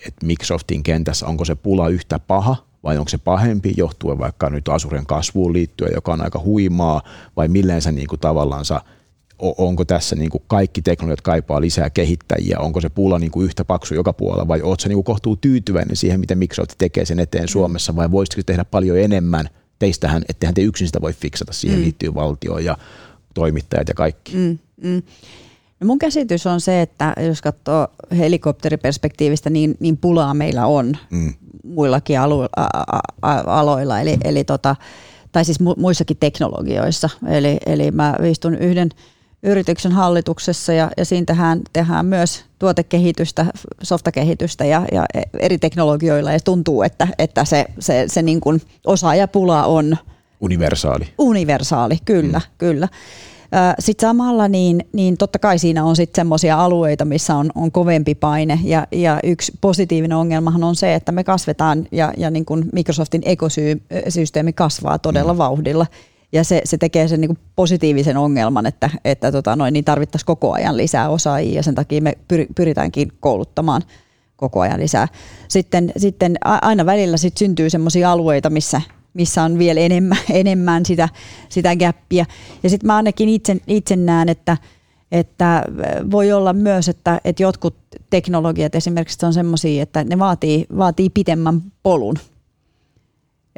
että Microsoftin kentässä onko se pula yhtä paha vai onko se pahempi johtuen vaikka nyt Asuren kasvuun liittyen, joka on aika huimaa, vai milleen sä niin kuin tavallaan onko tässä niin kuin kaikki teknologiat kaipaa lisää kehittäjiä, onko se pulla niin kuin yhtä paksu joka puolella vai oletko niin kuin kohtuu tyytyväinen siihen, miten Microsoft tekee sen eteen mm. Suomessa vai voisitko tehdä paljon enemmän teistähän, ettehän te yksin sitä voi fiksata, siihen mm. liittyy valtio ja toimittajat ja kaikki. Mm, mm. No mun käsitys on se, että jos katsoo helikopteriperspektiivistä, niin, niin pulaa meillä on mm. muillakin alu, a, a, aloilla, eli, eli tota, tai siis muissakin teknologioissa. Eli, eli mä istun yhden yrityksen hallituksessa ja, ja siinä tehdään, tehdään myös tuotekehitystä, softakehitystä ja, ja eri teknologioilla ja tuntuu, että, että se, se, se niin kuin osaajapula on universaali. Universaali, kyllä, mm. kyllä. Sitten samalla niin, niin totta kai siinä on sitten semmoisia alueita, missä on, on kovempi paine ja, ja yksi positiivinen ongelmahan on se, että me kasvetaan ja, ja niin kuin Microsoftin ekosysteemi kasvaa todella mm. vauhdilla ja se, se tekee sen niin positiivisen ongelman, että, että tota noin, niin tarvittaisiin koko ajan lisää osaajia ja sen takia me pyritäänkin kouluttamaan koko ajan lisää. Sitten, sitten aina välillä sit syntyy sellaisia alueita, missä, missä on vielä enemmän, enemmän sitä, sitä gäppiä. Ja sitten mä ainakin itse, itse näen, että, että voi olla myös, että, että jotkut teknologiat esimerkiksi on semmoisia, että ne vaatii, vaatii pitemmän polun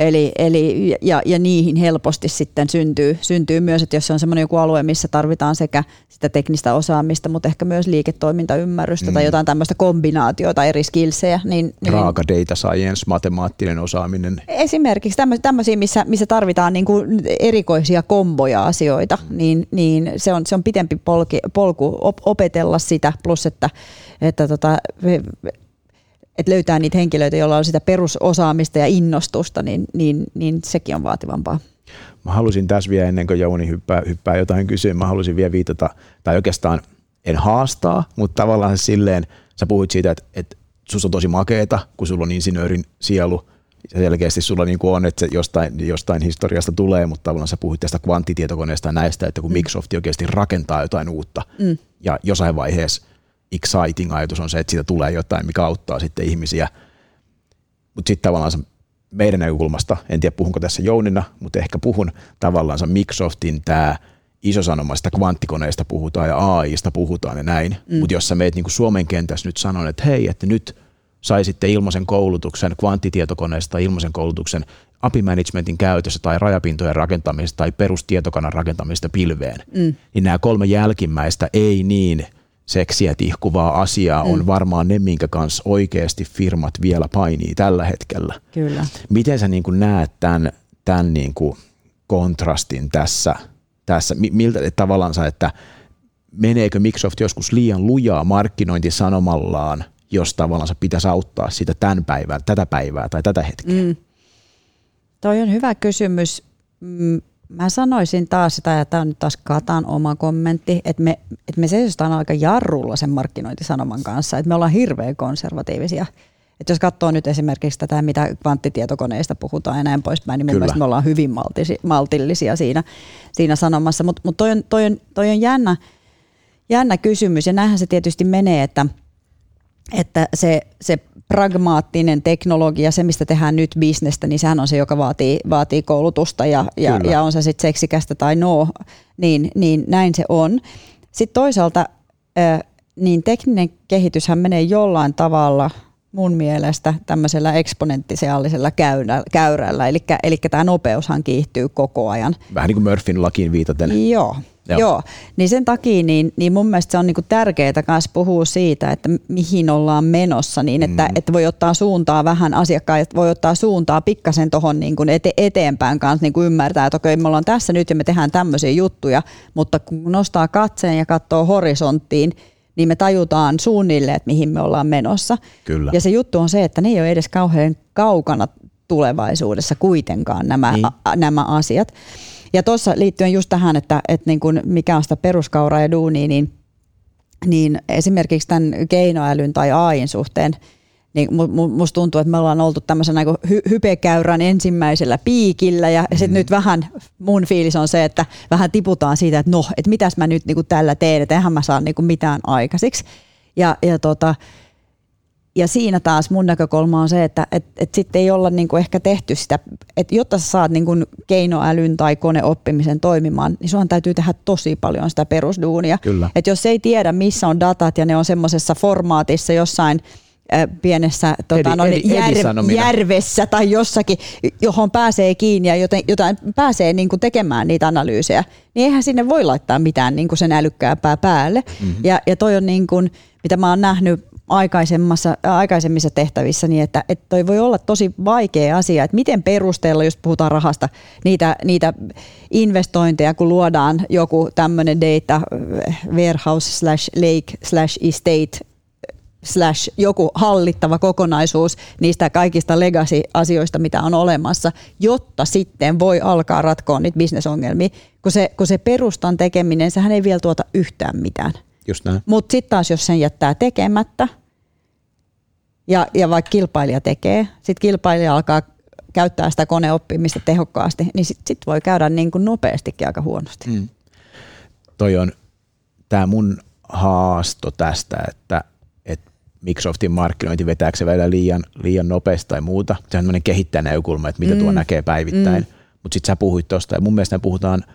Eli, eli, ja, ja niihin helposti sitten syntyy, syntyy myös, että jos se on semmoinen joku alue, missä tarvitaan sekä sitä teknistä osaamista, mutta ehkä myös liiketoimintaymmärrystä mm. tai jotain tämmöistä kombinaatiota eri skillsejä. Niin, niin, Raaka data science, matemaattinen osaaminen. Esimerkiksi tämmöisiä, missä, missä tarvitaan niin kuin erikoisia komboja asioita, mm. niin, niin se, on, se on pitempi polki, polku opetella sitä, plus että, että tota, että löytää niitä henkilöitä, joilla on sitä perusosaamista ja innostusta, niin, niin, niin sekin on vaativampaa. Mä halusin tässä vielä ennen kuin Jouni hyppää, hyppää jotain kysyä, mä halusin vielä viitata, tai oikeastaan en haastaa, mutta tavallaan silleen, sä puhuit siitä, että, että susta on tosi makeeta, kun sulla on insinöörin sielu, ja selkeästi sulla niin on, että se jostain, jostain historiasta tulee, mutta tavallaan sä puhuit tästä kvanttitietokoneesta ja näistä, että kun mm. Microsoft oikeasti rakentaa jotain uutta, mm. ja jossain vaiheessa exciting ajatus on se, että siitä tulee jotain, mikä auttaa sitten ihmisiä. Mutta sitten tavallaan meidän näkökulmasta, en tiedä puhunko tässä Jounina, mutta ehkä puhun tavallaan Microsoftin tämä isosanomasta kvanttikoneista puhutaan ja AIista puhutaan ja näin. Mm. Mutta jos sä meet niin Suomen kentässä nyt sanon, että hei, että nyt saisitte ilmaisen koulutuksen kvanttitietokoneesta tai ilmaisen koulutuksen API managementin käytössä tai rajapintojen rakentamista tai perustietokannan rakentamista pilveen, mm. niin nämä kolme jälkimmäistä ei niin – seksiä tihkuvaa asiaa mm. on varmaan ne, minkä kanssa oikeasti firmat vielä painii tällä hetkellä. Kyllä. Miten sä niin kuin näet tämän, tämän niin kuin kontrastin tässä, tässä? miltä tavallaan että meneekö Microsoft joskus liian lujaa markkinointisanomallaan, jos tavallaan pitäisi auttaa sitä tämän päivää, tätä päivää tai tätä hetkeä? Mm. Toi on hyvä kysymys. Mm, Mä sanoisin taas sitä, ja tämä on nyt taas Katan oma kommentti, että me, että me seisotaan aika jarrulla sen markkinointisanoman kanssa, että me ollaan hirveän konservatiivisia. Että jos katsoo nyt esimerkiksi tätä, mitä kvanttitietokoneista puhutaan ja näin poispäin, niin mun Kyllä. mielestä me ollaan hyvin maltisi, maltillisia siinä, siinä sanomassa. Mutta mut toi, on, toi, on, toi on jännä, jännä kysymys, ja näinhän se tietysti menee, että, että se, se pragmaattinen teknologia, se mistä tehdään nyt bisnestä, niin sehän on se, joka vaatii, vaatii koulutusta ja, ja, ja on se sitten seksikästä tai no, niin, niin näin se on. Sitten toisaalta niin tekninen kehityshän menee jollain tavalla mun mielestä tämmöisellä eksponenttiaalisella käyrällä, eli, eli tämä nopeushan kiihtyy koko ajan. Vähän niin kuin Murphyn lakiin viitaten. Joo, Joo. Joo, niin sen takia niin, niin mun mielestä se on niinku tärkeää myös puhua siitä, että mihin ollaan menossa, niin että, mm. että voi ottaa suuntaa vähän asiakkaat, voi ottaa suuntaa pikkasen tuohon niinku ete, eteenpäin kanssa niinku ymmärtää, että okei me ollaan tässä nyt ja me tehdään tämmöisiä juttuja, mutta kun nostaa katseen ja katsoo horisonttiin, niin me tajutaan suunnilleen, että mihin me ollaan menossa. Kyllä. Ja se juttu on se, että ne ei ole edes kauhean kaukana tulevaisuudessa kuitenkaan nämä, niin. a, nämä asiat. Ja tuossa liittyen just tähän, että, että niin kuin mikä on sitä peruskauraa ja duunia, niin, niin esimerkiksi tämän keinoälyn tai AIin suhteen, niin musta tuntuu, että me ollaan oltu tämmöisen niin hy- hypekäyrän ensimmäisellä piikillä ja mm. sitten nyt vähän mun fiilis on se, että vähän tiputaan siitä, että no, että mitäs mä nyt niin kuin tällä teen, että eihän mä saa niin kuin mitään aikaisiksi. Ja, ja tota, ja siinä taas mun näkökulma on se, että et, et sitten ei olla niinku ehkä tehty sitä, että jotta sä saat niinku keinoälyn tai koneoppimisen toimimaan, niin sun täytyy tehdä tosi paljon sitä perusduunia. Kyllä. Et jos ei tiedä, missä on datat ja ne on semmoisessa formaatissa jossain pienessä tota, no, edi, jär, järvessä tai jossakin, johon pääsee kiinni ja joten, jotain pääsee niin kuin tekemään niitä analyysejä, niin eihän sinne voi laittaa mitään niin kuin sen älykkäämpää päälle. Mm-hmm. Ja, ja toi on niin kuin, mitä mä oon nähnyt aikaisemmassa, aikaisemmissa tehtävissä, niin että, että toi voi olla tosi vaikea asia, että miten perustella, jos puhutaan rahasta, niitä, niitä investointeja, kun luodaan joku tämmöinen data warehouse slash lake slash estate slash joku hallittava kokonaisuus niistä kaikista legacy-asioista, mitä on olemassa, jotta sitten voi alkaa ratkoa niitä bisnesongelmia, kun se, kun se perustan tekeminen, sehän ei vielä tuota yhtään mitään. Mutta sitten taas, jos sen jättää tekemättä, ja, ja vaikka kilpailija tekee, sitten kilpailija alkaa käyttää sitä koneoppimista tehokkaasti, niin sitten sit voi käydä niin kuin nopeastikin aika huonosti. Mm. Toi on tämä mun haasto tästä, että, Microsoftin markkinointi vetääkö se välillä liian, liian nopeasti tai muuta. Se on tämmöinen kehittäjänäkökulma, että mitä mm. tuo näkee päivittäin. Mm. Mutta sitten sä puhuit tuosta, ja mun mielestä puhutaan –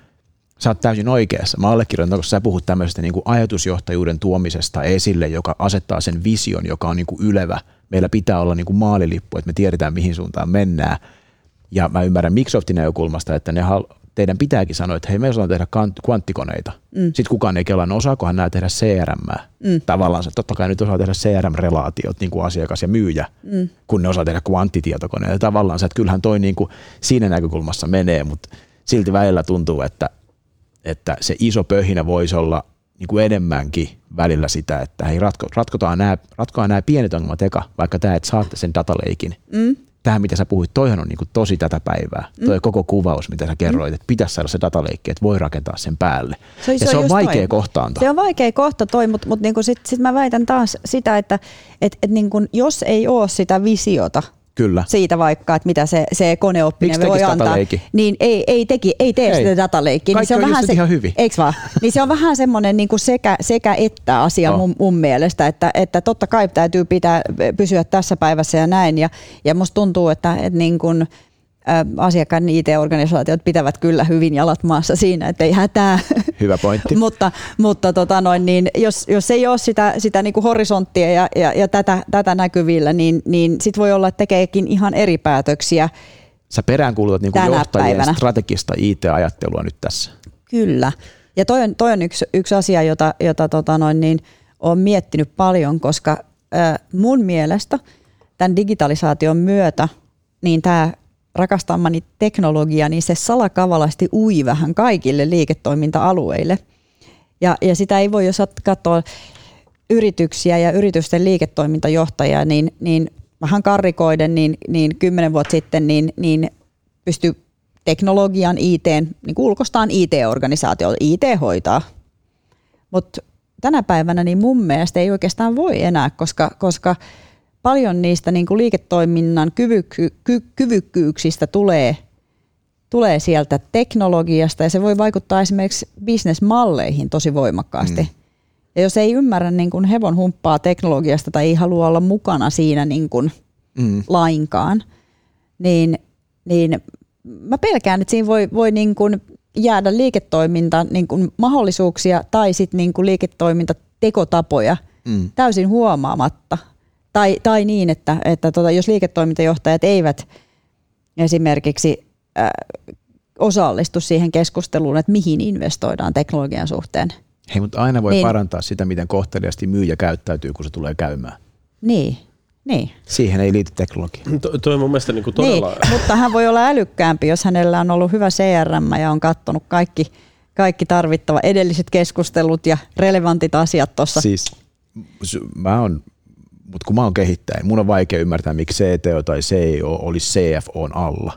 sä oot täysin oikeassa. Mä allekirjoitan, koska sä puhut tämmöisestä niin kuin ajatusjohtajuuden tuomisesta esille, joka asettaa sen vision, joka on niin kuin ylevä. Meillä pitää olla niin kuin maalilippu, että me tiedetään, mihin suuntaan mennään. Ja mä ymmärrän Microsoftin näkökulmasta, että ne teidän pitääkin sanoa, että hei, me osataan tehdä kvanttikoneita. Mm. Sitten kukaan ei kelaa, no osaakohan nämä tehdä CRM. Mm. Tavallaan se, totta kai nyt osaa tehdä CRM-relaatiot, niin kuin asiakas ja myyjä, mm. kun ne osaa tehdä kvanttitietokoneita. Tavallaan se, että kyllähän toi niin kuin siinä näkökulmassa menee, mutta silti välillä tuntuu, että että se iso pöhinä voisi olla niin kuin enemmänkin välillä sitä, että hei, ratko, ratkotaan nämä, ratkotaan nämä pienet ongelmat eka, vaikka tämä, että saatte sen dataleikin. Mm. Tähän, mitä sä puhuit, toihan on niin kuin tosi tätä päivää. Mm. Toi koko kuvaus, mitä sä kerroit, mm. että pitäisi saada se dataleikki, että voi rakentaa sen päälle. Se, ja se, se on, on vaikea toi. kohtaantaa. Se on vaikea kohta toi, mutta, mutta niin sitten sit mä väitän taas sitä, että et, et niin kuin, jos ei ole sitä visiota – Kyllä. siitä vaikka, että mitä se, se koneoppinen voi antaa, niin ei, ei, teki, ei tee ei. sitä dataleikkiä. Kaikki niin se on, on vähän se, ihan hyvin. Eikö vaan? (laughs) niin se on vähän semmoinen niin kuin sekä, sekä että asia no. mun, mun mielestä, että, että totta kai täytyy pitää pysyä tässä päivässä ja näin. Ja, ja musta tuntuu, että, että niin kuin, asiakkaan IT-organisaatiot pitävät kyllä hyvin jalat maassa siinä, että ei hätää. Hyvä pointti. (laughs) mutta mutta tota noin, niin jos, jos ei ole sitä, sitä niin kuin horisonttia ja, ja, ja tätä, tätä näkyvillä, niin, niin sitten voi olla, että tekeekin ihan eri päätöksiä. Sä peräänkuulutat niin kuin johtajien päivänä. strategista IT-ajattelua nyt tässä. Kyllä. Ja toi on, toi on yksi, yksi asia, jota, jota tota noin, niin olen miettinyt paljon, koska äh, mun mielestä tämän digitalisaation myötä niin tämä rakastamani teknologia, niin se salakavalasti ui vähän kaikille liiketoiminta-alueille. Ja, ja sitä ei voi, jos katsoa yrityksiä ja yritysten liiketoimintajohtajia, niin, niin vähän karrikoiden, niin, niin kymmenen vuotta sitten niin, niin pystyi teknologian, IT, niin ulkostaan IT-organisaatio, IT hoitaa. Mutta tänä päivänä niin mun mielestä ei oikeastaan voi enää, koska, koska paljon niistä niin kuin liiketoiminnan kyvyky, ky, kyvykkyyksistä tulee, tulee sieltä teknologiasta ja se voi vaikuttaa esimerkiksi bisnesmalleihin tosi voimakkaasti. Mm. Ja jos ei ymmärrä niin kuin hevon humppaa teknologiasta tai ei halua olla mukana siinä niin kuin mm. lainkaan, niin, niin mä pelkään, että siinä voi, voi niin kuin jäädä liiketoiminta niin kuin mahdollisuuksia tai sitten niin kuin liiketoimintatekotapoja mm. täysin huomaamatta. Tai, tai niin, että, että tota, jos liiketoimintajohtajat eivät esimerkiksi äh, osallistu siihen keskusteluun, että mihin investoidaan teknologian suhteen. Hei, mutta aina voi niin. parantaa sitä, miten kohteliasti myyjä käyttäytyy, kun se tulee käymään. Niin. Niin. Siihen ei liity teknologia. (clears throat) To, toi on mun mielestä niin kuin todella... Niin, mutta hän voi olla älykkäämpi, jos hänellä on ollut hyvä CRM ja on katsonut kaikki, kaikki tarvittava edelliset keskustelut ja relevantit asiat tuossa. Siis mä oon, mutta kun mä oon kehittäjä, mun on vaikea ymmärtää, miksi CTO tai CEO olisi CFOn alla.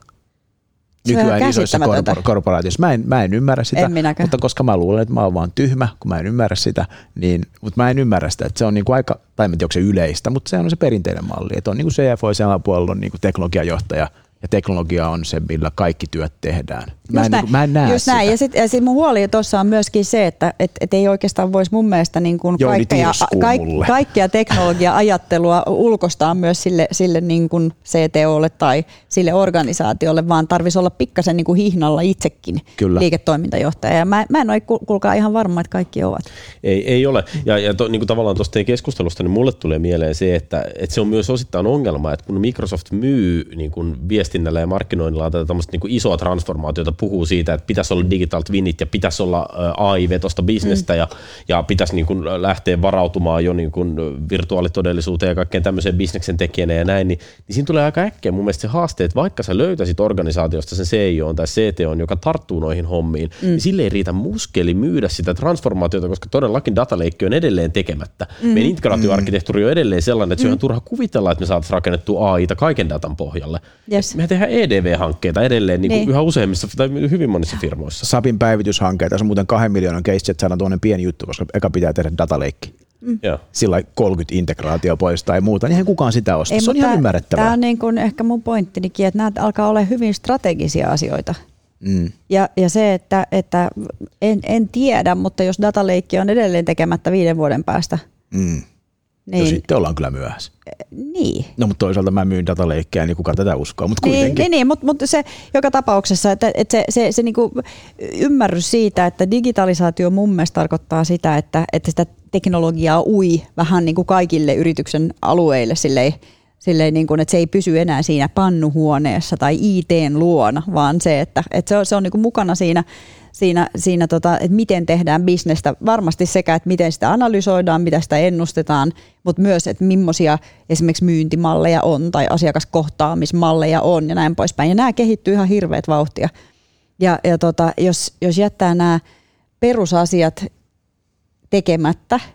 Nykyään isoissa korpora- korporaatioissa. Mä en, mä en ymmärrä sitä, en mutta koska mä luulen, että mä oon vaan tyhmä, kun mä en ymmärrä sitä, niin, mutta mä en ymmärrä sitä, että se on niin kuin aika, tai en tiedä, onko se yleistä, mutta se on se perinteinen malli, että on niin kuin CFO ja puolella on niin kuin teknologiajohtaja, ja teknologia on se, millä kaikki työt tehdään. Mä en, niin, mä en näe just sitä. Näin. Ja sitten sit mun huoli tuossa on myöskin se, että et, et ei oikeastaan voisi mun mielestä niin kuin kaikkea, kaik, kaikkea teknologia-ajattelua ulkostaa myös sille, sille niin kuin CTOlle tai sille organisaatiolle, vaan tarvitsisi olla pikkasen niin kuin hihnalla itsekin Kyllä. liiketoimintajohtaja. Ja mä, mä en ole kuulkaa ihan varma, että kaikki ovat. Ei, ei ole. Ja, ja to, niin kuin tavallaan tuosta keskustelusta, niin mulle tulee mieleen se, että, että se on myös osittain ongelma, että kun Microsoft myy niin kuin viestinnällä ja markkinoinnilla tätä niin kuin isoa transformaatiota, puhuu siitä, että pitäisi olla digital twinit ja pitäisi olla AI-vetosta bisnestä mm. ja, ja pitäisi niin kuin lähteä varautumaan jo niin kuin virtuaalitodellisuuteen ja kaikkeen tämmöiseen bisneksen tekijänä ja näin, niin, niin siinä tulee aika äkkiä mun mielestä se haaste, että vaikka sä löytäisit organisaatiosta sen CEO tai CTO, joka tarttuu noihin hommiin, mm. niin sille ei riitä muskeli myydä sitä transformaatiota, koska todellakin dataleikki on edelleen tekemättä. Mm. Meidän integraatioarkkitehtuuri on edelleen sellainen, että mm. se on mm. turha kuvitella, että me saataisiin rakennettua AIta kaiken datan pohjalle. Yes. Me tehdään EDV-hankkeita edelleen niin kuin niin. yhä useimmissa tai hyvin monissa firmoissa. Sapin päivityshankkeita, se on muuten kahden miljoonan keissi, että saadaan tuonne pieni juttu, koska eka pitää tehdä dataleikki. Mm. Sillä 30 integraatio pois tai muuta, niin eihän kukaan sitä osta. Ei, se on ihan ymmärrettävää. Tämä on niin kuin ehkä mun pointtinikin, että nämä alkaa olla hyvin strategisia asioita. Mm. Ja, ja se, että, että en, en tiedä, mutta jos dataleikki on edelleen tekemättä viiden vuoden päästä, mm. Niin, no sitten ollaan kyllä myöhässä. Niin. No mutta toisaalta mä myyn dataleikkejä, niin kuka tätä uskoo, mutta niin, kuitenkin. Niin, niin mutta, mutta se joka tapauksessa, että, että se, se, se niinku ymmärrys siitä, että digitalisaatio mun mielestä tarkoittaa sitä, että, että sitä teknologiaa ui vähän niin kuin kaikille yrityksen alueille silleen, silleen niin kuin, että se ei pysy enää siinä pannuhuoneessa tai ITn luona, vaan se, että, että se on, se on niin kuin mukana siinä siinä, siinä tota, että miten tehdään bisnestä. Varmasti sekä, että miten sitä analysoidaan, mitä sitä ennustetaan, mutta myös, että millaisia esimerkiksi myyntimalleja on tai asiakaskohtaamismalleja on ja näin poispäin. Ja nämä kehittyy ihan hirveät vauhtia. Ja, ja tota, jos, jos jättää nämä perusasiat tekemättä –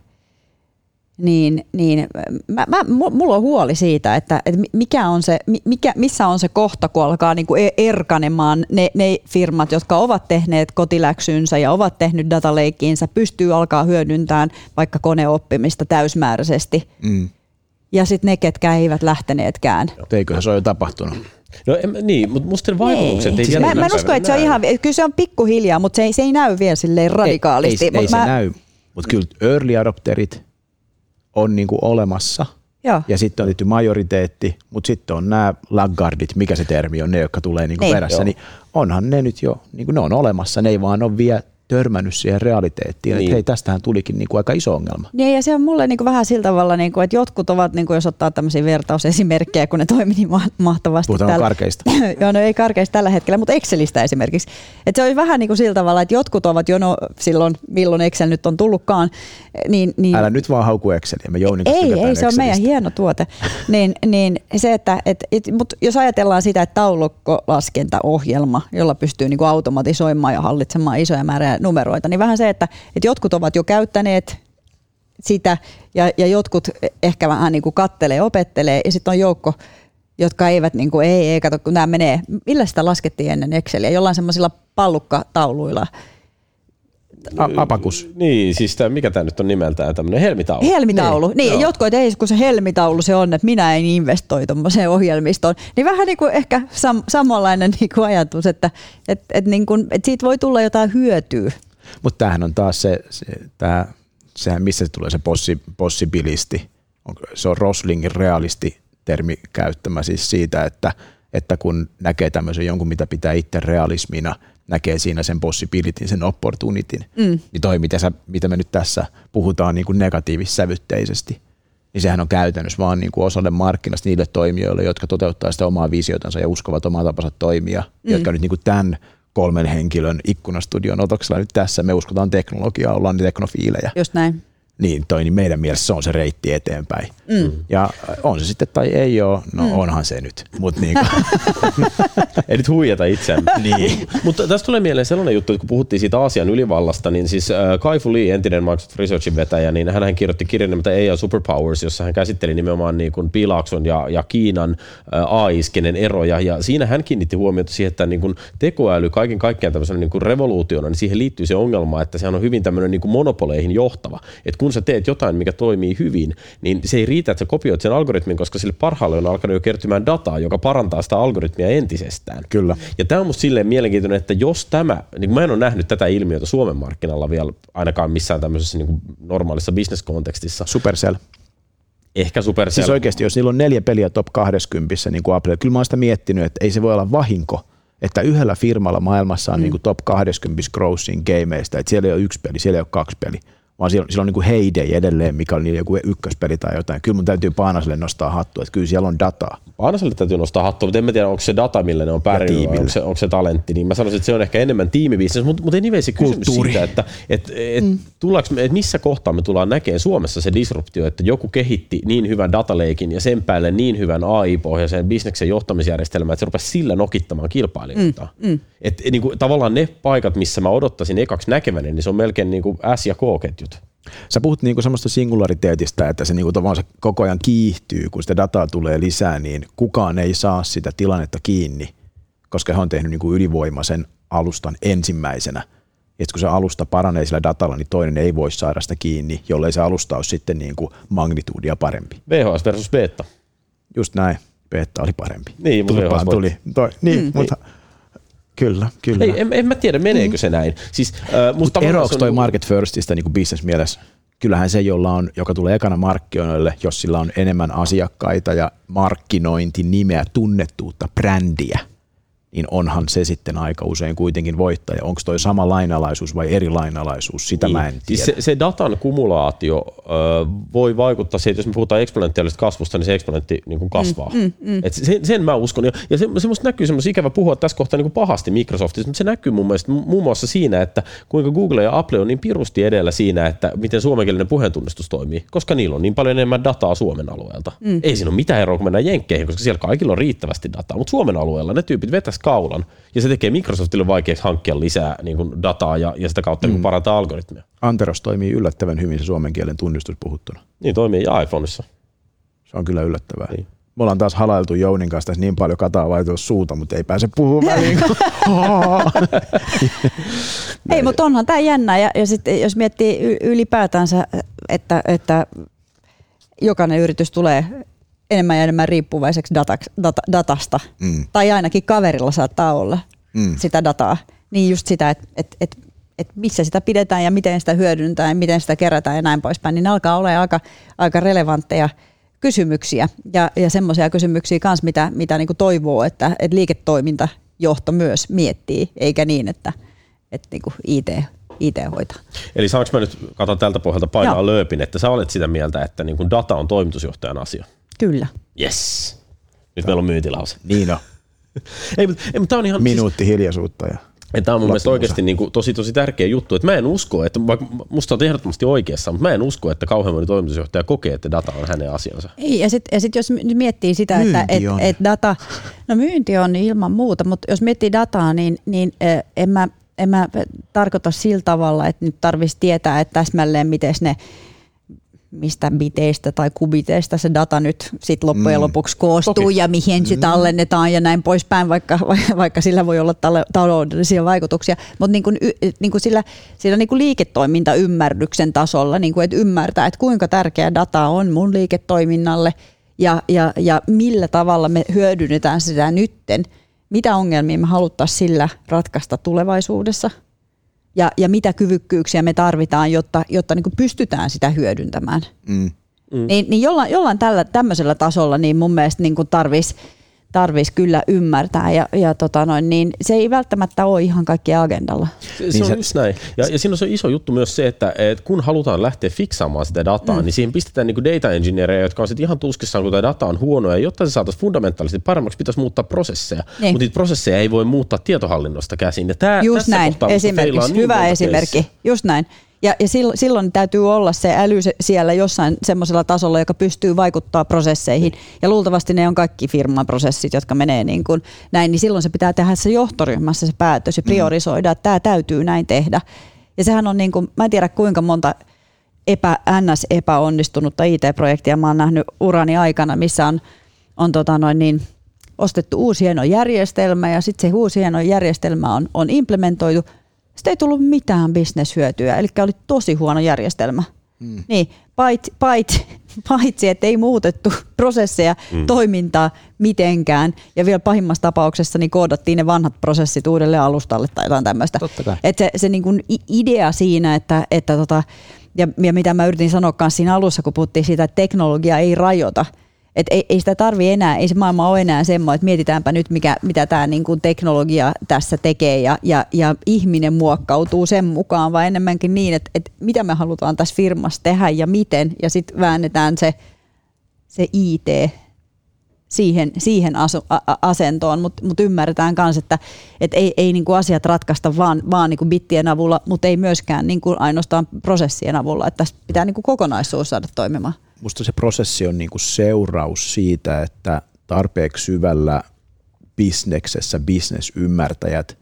niin, niin mä, mä, mulla on huoli siitä, että, että mikä on se, mikä, missä on se kohta, kun alkaa niin kuin e-, erkanemaan ne, ne firmat, jotka ovat tehneet kotiläksynsä ja ovat tehnyt dataleikkiinsä, pystyy alkaa hyödyntämään vaikka koneoppimista täysmääräisesti. Mm. Ja sitten ne, ketkä eivät lähteneetkään. Eiköhän se ole jo tapahtunut. No en, niin, mutta musta vaikutukset ei, ei mä, mä en usko, että se on ihan, kyllä se on pikkuhiljaa, mutta se ei, se ei näy vielä silleen radikaalisti. Ei, ei, ei se mä, näy, mutta kyllä early adopterit – on niin kuin olemassa. Joo. Ja sitten on tietty majoriteetti, mutta sitten on nämä laggardit, mikä se termi on, ne, jotka tulee niin kuin niin, perässä, joo. niin onhan ne nyt jo, niin kuin ne on olemassa, ne ei vaan ole vielä törmännyt siihen realiteettiin, niin. että hei, tästähän tulikin niin kuin aika iso ongelma. Niin, ja se on mulle niin kuin vähän sillä tavalla, niin kuin, että jotkut ovat, niin kuin, jos ottaa tämmöisiä vertausesimerkkejä, kun ne toimii niin mahtavasti. Puhutaan tällä... karkeista. (laughs) Joo, no ei karkeista tällä hetkellä, mutta Excelistä esimerkiksi. Että se on vähän niin kuin sillä tavalla, että jotkut ovat jo no, silloin, milloin Excel nyt on tullutkaan. Niin, niin... Älä nyt vaan hauku Exceliä, me Jouni Ei, ei, se Excelistä. on meidän hieno tuote. (laughs) niin, niin se, että, et, et, mutta jos ajatellaan sitä, että taulukkolaskentaohjelma, jolla pystyy niin kuin automatisoimaan ja hallitsemaan isoja määriä numeroita, niin vähän se, että, että jotkut ovat jo käyttäneet sitä ja, ja jotkut ehkä vähän niin kuin kattelee, opettelee ja sitten on joukko, jotka eivät, niin kuin, ei, ei kato, kun nämä menee, millä sitä laskettiin ennen Exceliä, jollain semmoisilla pallukkatauluilla. Apakus. Niin, siis tämä, mikä tämä nyt on nimeltään, tämmöinen helmitaulu. Helmitaulu, niin, niin jotkut, että ei kun se helmitaulu se on, että minä en investoi tuommoiseen ohjelmistoon. Niin vähän niin kuin ehkä sam- samanlainen niin kuin ajatus, että et, et niin kuin, että siitä voi tulla jotain hyötyä mutta tämähän on taas se, se tämä sehän missä se tulee se possi, possibilisti, se on Roslingin realisti termi käyttämä siis siitä, että, että kun näkee tämmöisen jonkun, mitä pitää itse realismina, näkee siinä sen possibilityn, sen opportunitin, mm. niin toi, mitä, sä, mitä me nyt tässä puhutaan niin kuin negatiivissävytteisesti, niin sehän on käytännössä vaan niin kuin osalle markkinasta niille toimijoille, jotka toteuttaa sitä omaa visiotansa ja uskovat omaa tapansa toimia, mm. jotka nyt niin kuin tämän kolmen henkilön ikkunastudion otoksella nyt tässä. Me uskotaan teknologiaa, ollaan teknofiilejä. Just näin. Niin, toi, niin meidän mielestä se on se reitti eteenpäin. Mm. Ja on se sitten tai ei ole, no mm. onhan se nyt. Mut niin (laughs) ei nyt huijata itseämme. (laughs) niin. Mutta tästä tulee mieleen sellainen juttu, että kun puhuttiin siitä Aasian ylivallasta, niin siis äh, Kai Fu Lee, entinen Microsoft Researchin vetäjä, niin hän kirjoitti kirjan nimeltä AI Superpowers, jossa hän käsitteli nimenomaan niin kuin Pilaakson ja, ja Kiinan äh, AI-skenen eroja. Ja siinä hän kiinnitti huomiota siihen, että niin kuin tekoäly kaiken kaikkiaan tämmöisenä niin kuin revoluutiona, niin siihen liittyy se ongelma, että sehän on hyvin tämmöinen niin kuin monopoleihin johtava. Että kun sä teet jotain, mikä toimii hyvin, niin se ei riitä, että sä kopioit sen algoritmin, koska sille parhaalle on alkanut jo kertymään dataa, joka parantaa sitä algoritmia entisestään. Kyllä. Ja tämä on musta silleen mielenkiintoinen, että jos tämä, niin mä en ole nähnyt tätä ilmiötä Suomen markkinalla vielä ainakaan missään tämmöisessä niin normaalissa bisneskontekstissa. Supercell. Ehkä Supercell. Siis oikeasti, jos niillä on neljä peliä top 20, niin kuin Apple, kyllä mä oon sitä miettinyt, että ei se voi olla vahinko, että yhdellä firmalla maailmassa on mm. niin kuin top 20 grossing gameista, että siellä ei ole yksi peli, siellä ei ole kaksi peliä vaan siellä, siellä on niin kuin Heyday edelleen, mikä oli joku ykköspeli tai jotain. Kyllä mun täytyy Paanaselle nostaa hattua, että kyllä siellä on dataa. Paanaselle täytyy nostaa hattua, mutta en mä tiedä, onko se data, millä ne on pärjännyt, onko se, onko se talentti. Niin mä sanoisin, että se on ehkä enemmän tiimibisnes, mutta, mutta anyway se kysymys Kulttuuri. siitä, että, että, että, mm. että missä kohtaa me tullaan näkemään Suomessa se disruptio, että joku kehitti niin hyvän dataleikin ja sen päälle niin hyvän AI-pohjaisen bisneksen johtamisjärjestelmän, että se rupesi sillä nokittamaan kilpailijoita. Mm. Mm. Että niin kuin, tavallaan ne paikat, missä mä odottaisin ekaksi näkeväni, niin se on melkein niin kuin S- ja K-ketjut. Sä puhut niinku semmoista singulariteetista, että se niinku se koko ajan kiihtyy, kun sitä dataa tulee lisää, niin kukaan ei saa sitä tilannetta kiinni, koska he on tehnyt niinku ylivoimaisen alustan ensimmäisenä. Et kun se alusta paranee sillä datalla, niin toinen ei voi saada sitä kiinni, jollei se alusta ole sitten niinku magnituudia parempi. VHS versus beta. Just näin. Beta oli parempi. Niin, mutta VHS tuli. Toi, niin, mm, mutta niin Kyllä, kyllä. Ei, en, en mä tiedä, meneekö se näin. Siis, äh, musta Eroako toi on... market firstista niin business mielessä? Kyllähän se, jolla on, joka tulee ekana markkinoille, jos sillä on enemmän asiakkaita ja markkinointi, nimeä, tunnettuutta, brändiä – niin onhan se sitten aika usein kuitenkin voittaja. Onko toi sama lainalaisuus vai eri lainalaisuus, sitä niin. mä en siis tiedä. Siis se, se datan kumulaatio ö, voi vaikuttaa siihen, että jos me puhutaan eksponentiaalisesta kasvusta, niin se eksponentti niin kuin kasvaa. Mm, mm, mm. Et sen, sen mä uskon. Ja, ja se, se musta näkyy semmoisen ikävä puhua tässä kohtaa niin kuin pahasti Microsoftissa, mutta se näkyy mun mielestä muun muassa siinä, että kuinka Google ja Apple on niin pirusti edellä siinä, että miten suomenkielinen puheentunnistus toimii, koska niillä on niin paljon enemmän dataa Suomen alueelta. Mm. Ei siinä ole mitään eroa, kun mennään Jenkkeihin, koska siellä kaikilla on riittävästi dataa, mutta Suomen alueella ne tyypit vetäisi kaulan, ja se tekee Microsoftille vaikeaksi hankkia lisää niin kuin dataa ja, ja sitä kautta niin mm. niin parantaa algoritmia. Anteros toimii yllättävän hyvin se suomen kielen tunnistus puhuttuna. Niin toimii ja iPhoneissa. Se on kyllä yllättävää. Niin. Me ollaan taas halailtu Jounin kanssa tässä niin paljon kataa vai suuta, mutta ei pääse puhumaan (laughs) väliin. ei, mutta onhan tämä jännä. Ja, ja sitten jos miettii ylipäätänsä, että, että jokainen yritys tulee enemmän ja enemmän riippuvaiseksi data, data, datasta. Mm. Tai ainakin kaverilla saattaa olla mm. sitä dataa. Niin just sitä, että et, et, et missä sitä pidetään ja miten sitä hyödyntää ja miten sitä kerätään ja näin poispäin. Niin ne alkaa olla aika, aika relevantteja kysymyksiä ja, ja semmoisia kysymyksiä myös, mitä, mitä niinku toivoo, että, että liiketoimintajohto myös miettii, eikä niin, että, että niinku IT IT hoitaa. Eli saanko mä nyt, katson tältä pohjalta painaa Joo. lööpin, että sä olet sitä mieltä, että niin data on toimitusjohtajan asia? Kyllä. Yes. Nyt meillä on myyntilause. Niin on. (laughs) ei, mutta, ei, mutta tämä on ihan... Minuutti siis, hiljaisuutta ja Tämä on mun mielestä oikeasti niin kuin, tosi tosi tärkeä juttu, että mä en usko, että vaikka musta on ehdottomasti oikeassa, mutta mä en usko, että kauhean moni toimitusjohtaja kokee, että data on hänen asiansa. Ei, ja sitten sit jos miettii sitä, myynti että et, et data, no myynti on ilman muuta, mutta jos miettii dataa, niin, niin en, mä, en mä tarkoita sillä tavalla, että nyt tarvitsisi tietää, että täsmälleen miten ne mistä biteistä tai kubiteista se data nyt sit loppujen mm. lopuksi koostuu Toki. ja mihin se mm. tallennetaan ja näin poispäin, vaikka, (laughs) vaikka sillä voi olla taloudellisia vaikutuksia. Mutta niin kuin, niin kuin sillä, sillä niin kuin liiketoimintaymmärryksen tasolla, niin kuin, että ymmärtää, että kuinka tärkeä data on mun liiketoiminnalle ja, ja, ja millä tavalla me hyödynnetään sitä nytten, mitä ongelmia me haluttaisiin sillä ratkaista tulevaisuudessa – ja, ja mitä kyvykkyyksiä me tarvitaan, jotta, jotta niin kuin pystytään sitä hyödyntämään. Mm. Mm. Niin, niin jollain, jollain tällä, tämmöisellä tasolla niin mun mielestä niin tarvitsisi tarvitsisi kyllä ymmärtää ja, ja tota noin, niin se ei välttämättä ole ihan kaikki agendalla. Se, se niin on just näin. Ja, ja siinä on se iso juttu myös se, että, että kun halutaan lähteä fiksaamaan sitä dataa, mm. niin siihen pistetään niin data engineereja, jotka on sitten ihan tuskissaan, kun tämä data on huono, ja jotta se saataisiin fundamentaalisesti paremmaksi, pitäisi muuttaa prosesseja. Niin. Mutta niitä prosesseja ei voi muuttaa tietohallinnosta käsin. Ja tämä, just näin, esimerkiksi. Niin Hyvä esimerkki. Keissi. Just näin. Ja, ja silloin, silloin täytyy olla se äly siellä jossain semmoisella tasolla, joka pystyy vaikuttaa prosesseihin. Ja luultavasti ne on kaikki firman prosessit, jotka menee niin kuin näin, niin silloin se pitää tehdä se johtoryhmässä se päätös ja mm. priorisoida, että tämä täytyy näin tehdä. Ja sehän on niin kuin, mä en tiedä kuinka monta epä, ns. epäonnistunutta IT-projektia mä oon nähnyt urani aikana, missä on, on tota noin niin, ostettu uusi hieno järjestelmä ja sitten se uusi hieno järjestelmä on, on implementoitu – sitten ei tullut mitään bisneshyötyä, eli oli tosi huono järjestelmä. Mm. Niin, paitsi, paitsi, (laughs) paitsi, että ei muutettu prosesseja, mm. toimintaa mitenkään, ja vielä pahimmassa tapauksessa niin koodattiin ne vanhat prosessit uudelle alustalle tai jotain tämmöistä. Että se, se niin kuin idea siinä, että, että tota, ja, ja mitä mä yritin sanoa siinä alussa, kun puhuttiin siitä, että teknologia ei rajoita – et ei, ei sitä tarvi enää, ei se maailma ole enää semmoinen, että mietitäänpä nyt, mikä, mitä tämä niinku teknologia tässä tekee ja, ja, ja ihminen muokkautuu sen mukaan, vaan enemmänkin niin, että, että mitä me halutaan tässä firmassa tehdä ja miten, ja sitten väännetään se, se IT siihen, siihen asu, a, asentoon, mutta mut ymmärretään myös, että et ei, ei niinku asiat ratkaista vaan, vaan niinku bittien avulla, mutta ei myöskään niinku ainoastaan prosessien avulla, että tässä pitää niinku kokonaisuus saada toimimaan musta se prosessi on niinku seuraus siitä, että tarpeeksi syvällä bisneksessä bisnesymmärtäjät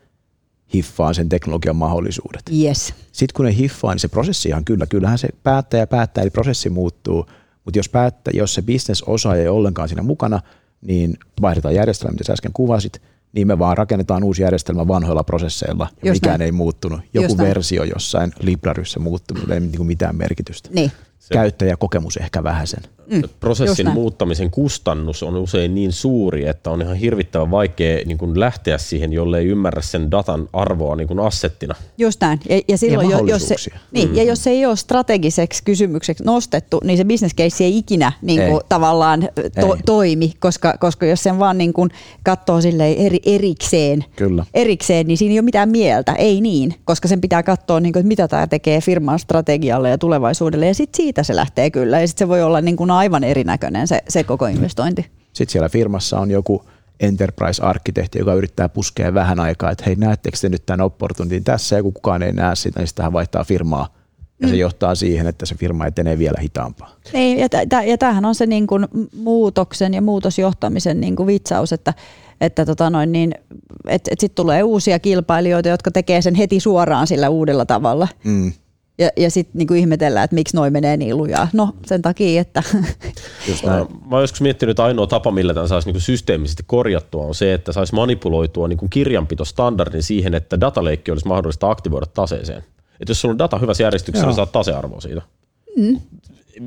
hiffaa sen teknologian mahdollisuudet. Yes. Sitten kun ne hiffaa, niin se prosessi ihan kyllä, kyllähän se päättäjä päättää, eli prosessi muuttuu, mutta jos, päättä, jos se bisnesosaaja ei ollenkaan siinä mukana, niin vaihdetaan järjestelmä, mitä sä äsken kuvasit, niin me vaan rakennetaan uusi järjestelmä vanhoilla prosesseilla ja Just mikään näin. ei muuttunut. Joku Just versio jossain libraryssä muuttunut, ei niinku mitään merkitystä. Niin se, käyttäjäkokemus ehkä vähäisen. Mm, prosessin muuttamisen kustannus on usein niin suuri, että on ihan hirvittävän vaikea niin kuin lähteä siihen, jolle ei ymmärrä sen datan arvoa niin kuin assettina. Just näin. Ja, ja, silloin, ja jos se, niin, mm. ja jos se ei ole strategiseksi kysymykseksi nostettu, niin se business case ei ikinä niin kuin, ei. tavallaan to, ei. toimi, koska, koska jos sen vaan niin kuin katsoo eri, erikseen, Kyllä. erikseen, niin siinä ei ole mitään mieltä. Ei niin, koska sen pitää katsoa, niin kuin, että mitä tämä tekee firman strategialle ja tulevaisuudelle. Ja sitten siitä se lähtee kyllä. Ja sitten se voi olla niin kuin aivan erinäköinen se, se koko investointi. Sitten siellä firmassa on joku enterprise-arkkitehti, joka yrittää puskea vähän aikaa, että hei, näettekö te nyt tämän opportunitin tässä, ja kun kukaan ei näe sitä, niin sitten hän vaihtaa firmaa, ja mm. se johtaa siihen, että se firma etenee vielä hitaampaa. Niin, ja, t- ja tämähän on se niin kuin muutoksen ja muutosjohtamisen niin kuin vitsaus, että että tota noin, niin, et, et sitten tulee uusia kilpailijoita, jotka tekee sen heti suoraan sillä uudella tavalla. Mm. Ja, ja sitten niinku ihmetellään, että miksi noin menee niin lujaa. No sen takia, että... (laughs) Just näin. Mä oon joskus miettinyt, että ainoa tapa, millä tämän saisi niinku systeemisesti korjattua, on se, että saisi manipuloitua niinku kirjanpitostandardin siihen, että dataleikki olisi mahdollista aktivoida taseeseen. Että jos sulla on data hyvässä järjestyksessä, niin saat tasearvoa siitä. Mm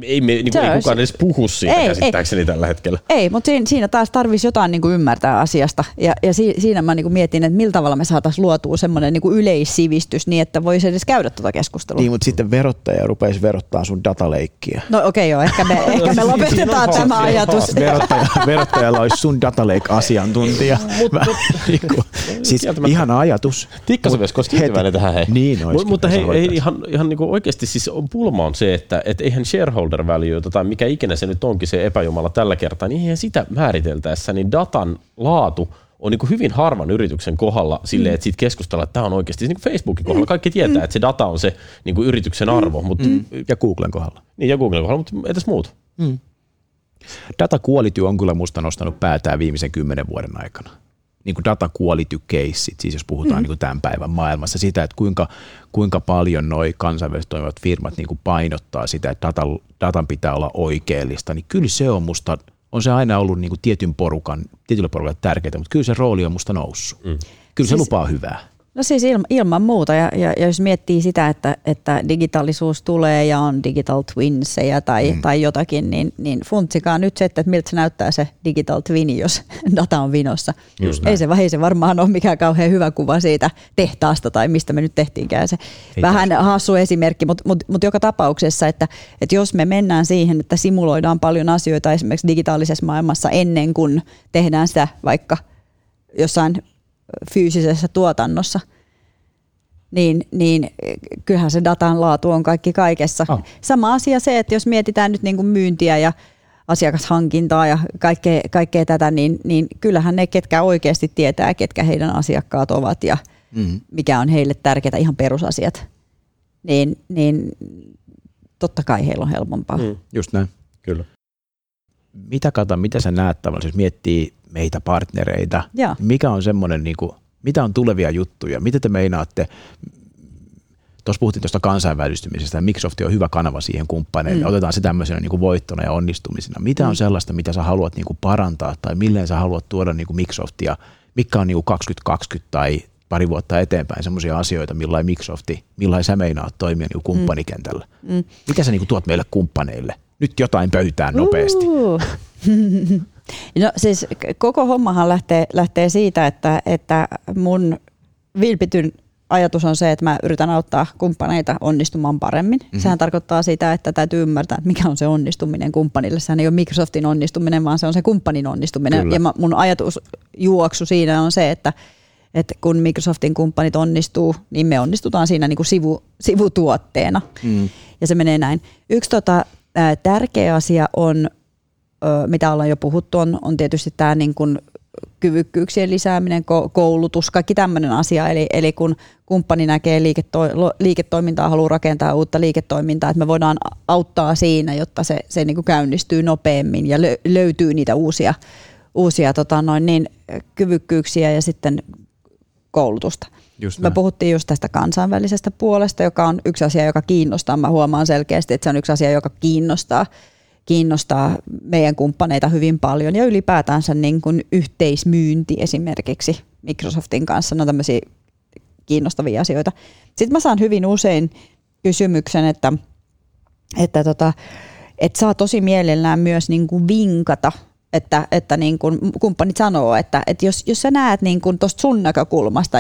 ei, me, niin kuin, ei kukaan edes puhu siitä ei, käsittääkseni ei, tällä hetkellä. Ei, mutta siinä, siinä taas tarvisi jotain niin kuin ymmärtää asiasta. Ja, ja si, siinä mä niin kuin mietin, että millä tavalla me saataisiin luotua semmoinen niin kuin yleissivistys niin, että voisi edes käydä tuota keskustelua. Niin, mutta sitten verottaja rupeisi verottaa sun dataleikkiä. No okei okay, joo, ehkä me, (laughs) ehkä me lopetetaan (laughs) tämä ajatus. Verottaja, verottaja olisi sun dataleik-asiantuntija. (laughs) Niinku, siis ihana ajatus. Tikkasen vesko tyytyväinen tähän. Hei. Niin olisi. Mutta hei, hei, ihan, ihan niin kuin oikeasti siis pulma on se, että et eihän share shareholder valueta tai mikä ikinä se nyt onkin se epäjumala tällä kertaa, niin eihän sitä määriteltäessä, niin datan laatu on niin kuin hyvin harvan yrityksen kohdalla silleen, mm. että siitä keskustellaan, että tämä on oikeasti niin kuin Facebookin kohdalla. Kaikki tietää, mm. että se data on se niin kuin yrityksen arvo. Mm. Mutta, mm. Ja Googlen kohdalla. Niin, ja Googlen kohdalla, mutta entäs muut? Mm. Data quality on kyllä musta nostanut päätään viimeisen kymmenen vuoden aikana niin kuin data quality caseit, siis jos puhutaan mm. niin kuin tämän päivän maailmassa, sitä, että kuinka, kuinka paljon noi kansainväliset toimivat firmat niin kuin painottaa sitä, että data, datan pitää olla oikeellista, niin kyllä se on musta, on se aina ollut niin kuin tietyn porukan, tietyllä porukan tärkeää, mutta kyllä se rooli on musta noussut. Mm. Kyllä se siis, lupaa hyvää. No siis ilma, ilman muuta, ja, ja, ja jos miettii sitä, että, että digitaalisuus tulee ja on digital twinseja tai, mm. tai jotakin, niin, niin funtsikaa nyt se, että miltä se näyttää se digital twin, jos (laughs) data on vinossa. Just ei, se, ei se varmaan ole mikään kauhean hyvä kuva siitä tehtaasta tai mistä me nyt tehtiinkään se. Ei Vähän taas. hassu esimerkki, mutta mut, mut joka tapauksessa, että, että jos me mennään siihen, että simuloidaan paljon asioita esimerkiksi digitaalisessa maailmassa ennen kuin tehdään sitä vaikka jossain fyysisessä tuotannossa, niin, niin kyllähän se datan laatu on kaikki kaikessa. Oh. Sama asia se, että jos mietitään nyt niin kuin myyntiä ja asiakashankintaa ja kaikkea, kaikkea tätä, niin, niin kyllähän ne, ketkä oikeasti tietää, ketkä heidän asiakkaat ovat ja mm. mikä on heille tärkeää, ihan perusasiat, niin, niin totta kai heillä on helpompaa. Mm. Just näin. Kyllä. Mitä kata, mitä sä näet tavallaan, jos miettii meitä partnereita, ja. mikä on semmoinen, niin kuin, mitä on tulevia juttuja, mitä te meinaatte, tuossa puhuttiin tuosta kansainvälistymisestä, Microsoft on hyvä kanava siihen kumppaneille, mm. otetaan se tämmöisenä niin kuin voittona ja onnistumisena. Mitä mm. on sellaista, mitä sä haluat niin kuin parantaa, tai milleen sä haluat tuoda niin kuin Microsoftia, mikä on niin kuin 2020 tai pari vuotta eteenpäin semmoisia asioita, millain Microsofti, millain sä meinaat toimia niin kuin kumppanikentällä. Mm. Mitä sä niin kuin tuot meille kumppaneille? Nyt jotain pöytään nopeasti. Uh. (laughs) No siis koko hommahan lähtee, lähtee siitä, että, että mun vilpityn ajatus on se, että mä yritän auttaa kumppaneita onnistumaan paremmin. Mm-hmm. Sehän tarkoittaa sitä, että täytyy ymmärtää, että mikä on se onnistuminen kumppanille. Sehän ei ole Microsoftin onnistuminen, vaan se on se kumppanin onnistuminen. Kyllä. Ja mun ajatus juoksu siinä on se, että, että kun Microsoftin kumppanit onnistuu, niin me onnistutaan siinä niin kuin sivu, sivutuotteena. Mm. Ja se menee näin. Yksi tota, tärkeä asia on mitä ollaan jo puhuttu, on, on tietysti tämä niin kuin kyvykkyyksien lisääminen, koulutus, kaikki tämmöinen asia. Eli, eli kun kumppani näkee liiketo, liiketoimintaa, haluaa rakentaa uutta liiketoimintaa, että me voidaan auttaa siinä, jotta se, se niin kuin käynnistyy nopeammin ja löytyy niitä uusia, uusia tota noin niin, kyvykkyyksiä ja sitten koulutusta. Just Me puhuttiin just tästä kansainvälisestä puolesta, joka on yksi asia, joka kiinnostaa. Mä huomaan selkeästi, että se on yksi asia, joka kiinnostaa kiinnostaa meidän kumppaneita hyvin paljon ja ylipäätänsä niin kuin yhteismyynti esimerkiksi Microsoftin kanssa, on tämmöisiä kiinnostavia asioita. Sitten mä saan hyvin usein kysymyksen, että, että, tota, että saa tosi mielellään myös niin kuin vinkata että, että niin kuin kumppanit sanoo, että, että jos, jos sä näet niin tuosta sun näkökulmasta,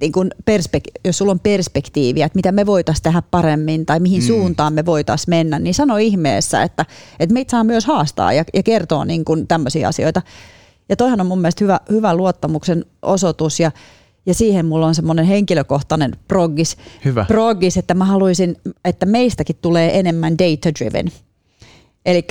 niin kuin perspek- jos sulla on perspektiiviä, että mitä me voitaisiin tehdä paremmin tai mihin mm. suuntaan me voitaisiin mennä, niin sano ihmeessä, että, että meitä saa myös haastaa ja, ja kertoa niin kuin tämmöisiä asioita. Ja toihan on mun mielestä hyvä, hyvä luottamuksen osoitus ja, ja siihen mulla on semmoinen henkilökohtainen proggis, hyvä. proggis, että mä haluaisin, että meistäkin tulee enemmän data-driven. Eli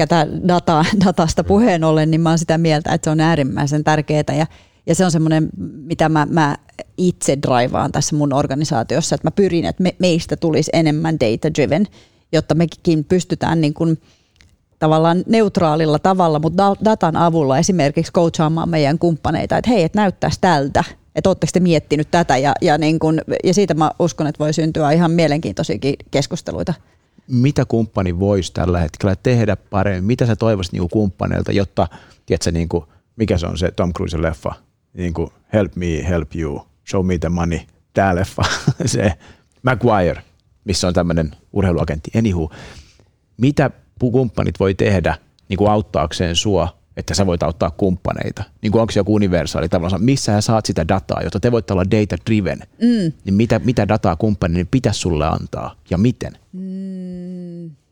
data, datasta puheen ollen, niin mä oon sitä mieltä, että se on äärimmäisen tärkeää ja ja se on semmoinen, mitä mä, mä itse draivaan tässä mun organisaatiossa, että mä pyrin, että me, meistä tulisi enemmän data-driven, jotta mekin pystytään niin kuin tavallaan neutraalilla tavalla, mutta datan avulla esimerkiksi coachaamaan meidän kumppaneita, että hei, että näyttäisi tältä, että oletteko te miettinyt tätä ja, ja, niin kun, ja siitä mä uskon, että voi syntyä ihan mielenkiintoisiakin keskusteluita. Mitä kumppani voisi tällä hetkellä tehdä paremmin? Mitä sä toivoisit niin kumppaneilta, jotta, tiedätkö, niin kuin, mikä se on se Tom Cruise leffa, niin kuin Help Me, Help You, Show Me the Money, tämä leffa, (laughs) se Maguire, missä on tämmöinen urheiluagentti. Anywho, mitä kumppanit voi tehdä niin kuin auttaakseen sua, että sä voit auttaa kumppaneita? Niin kuin onko se joku universaali tavallaan, missä sä saat sitä dataa, jotta te voitte olla data driven, mm. niin mitä, mitä dataa kumppanin pitäisi sulle antaa ja miten? Mm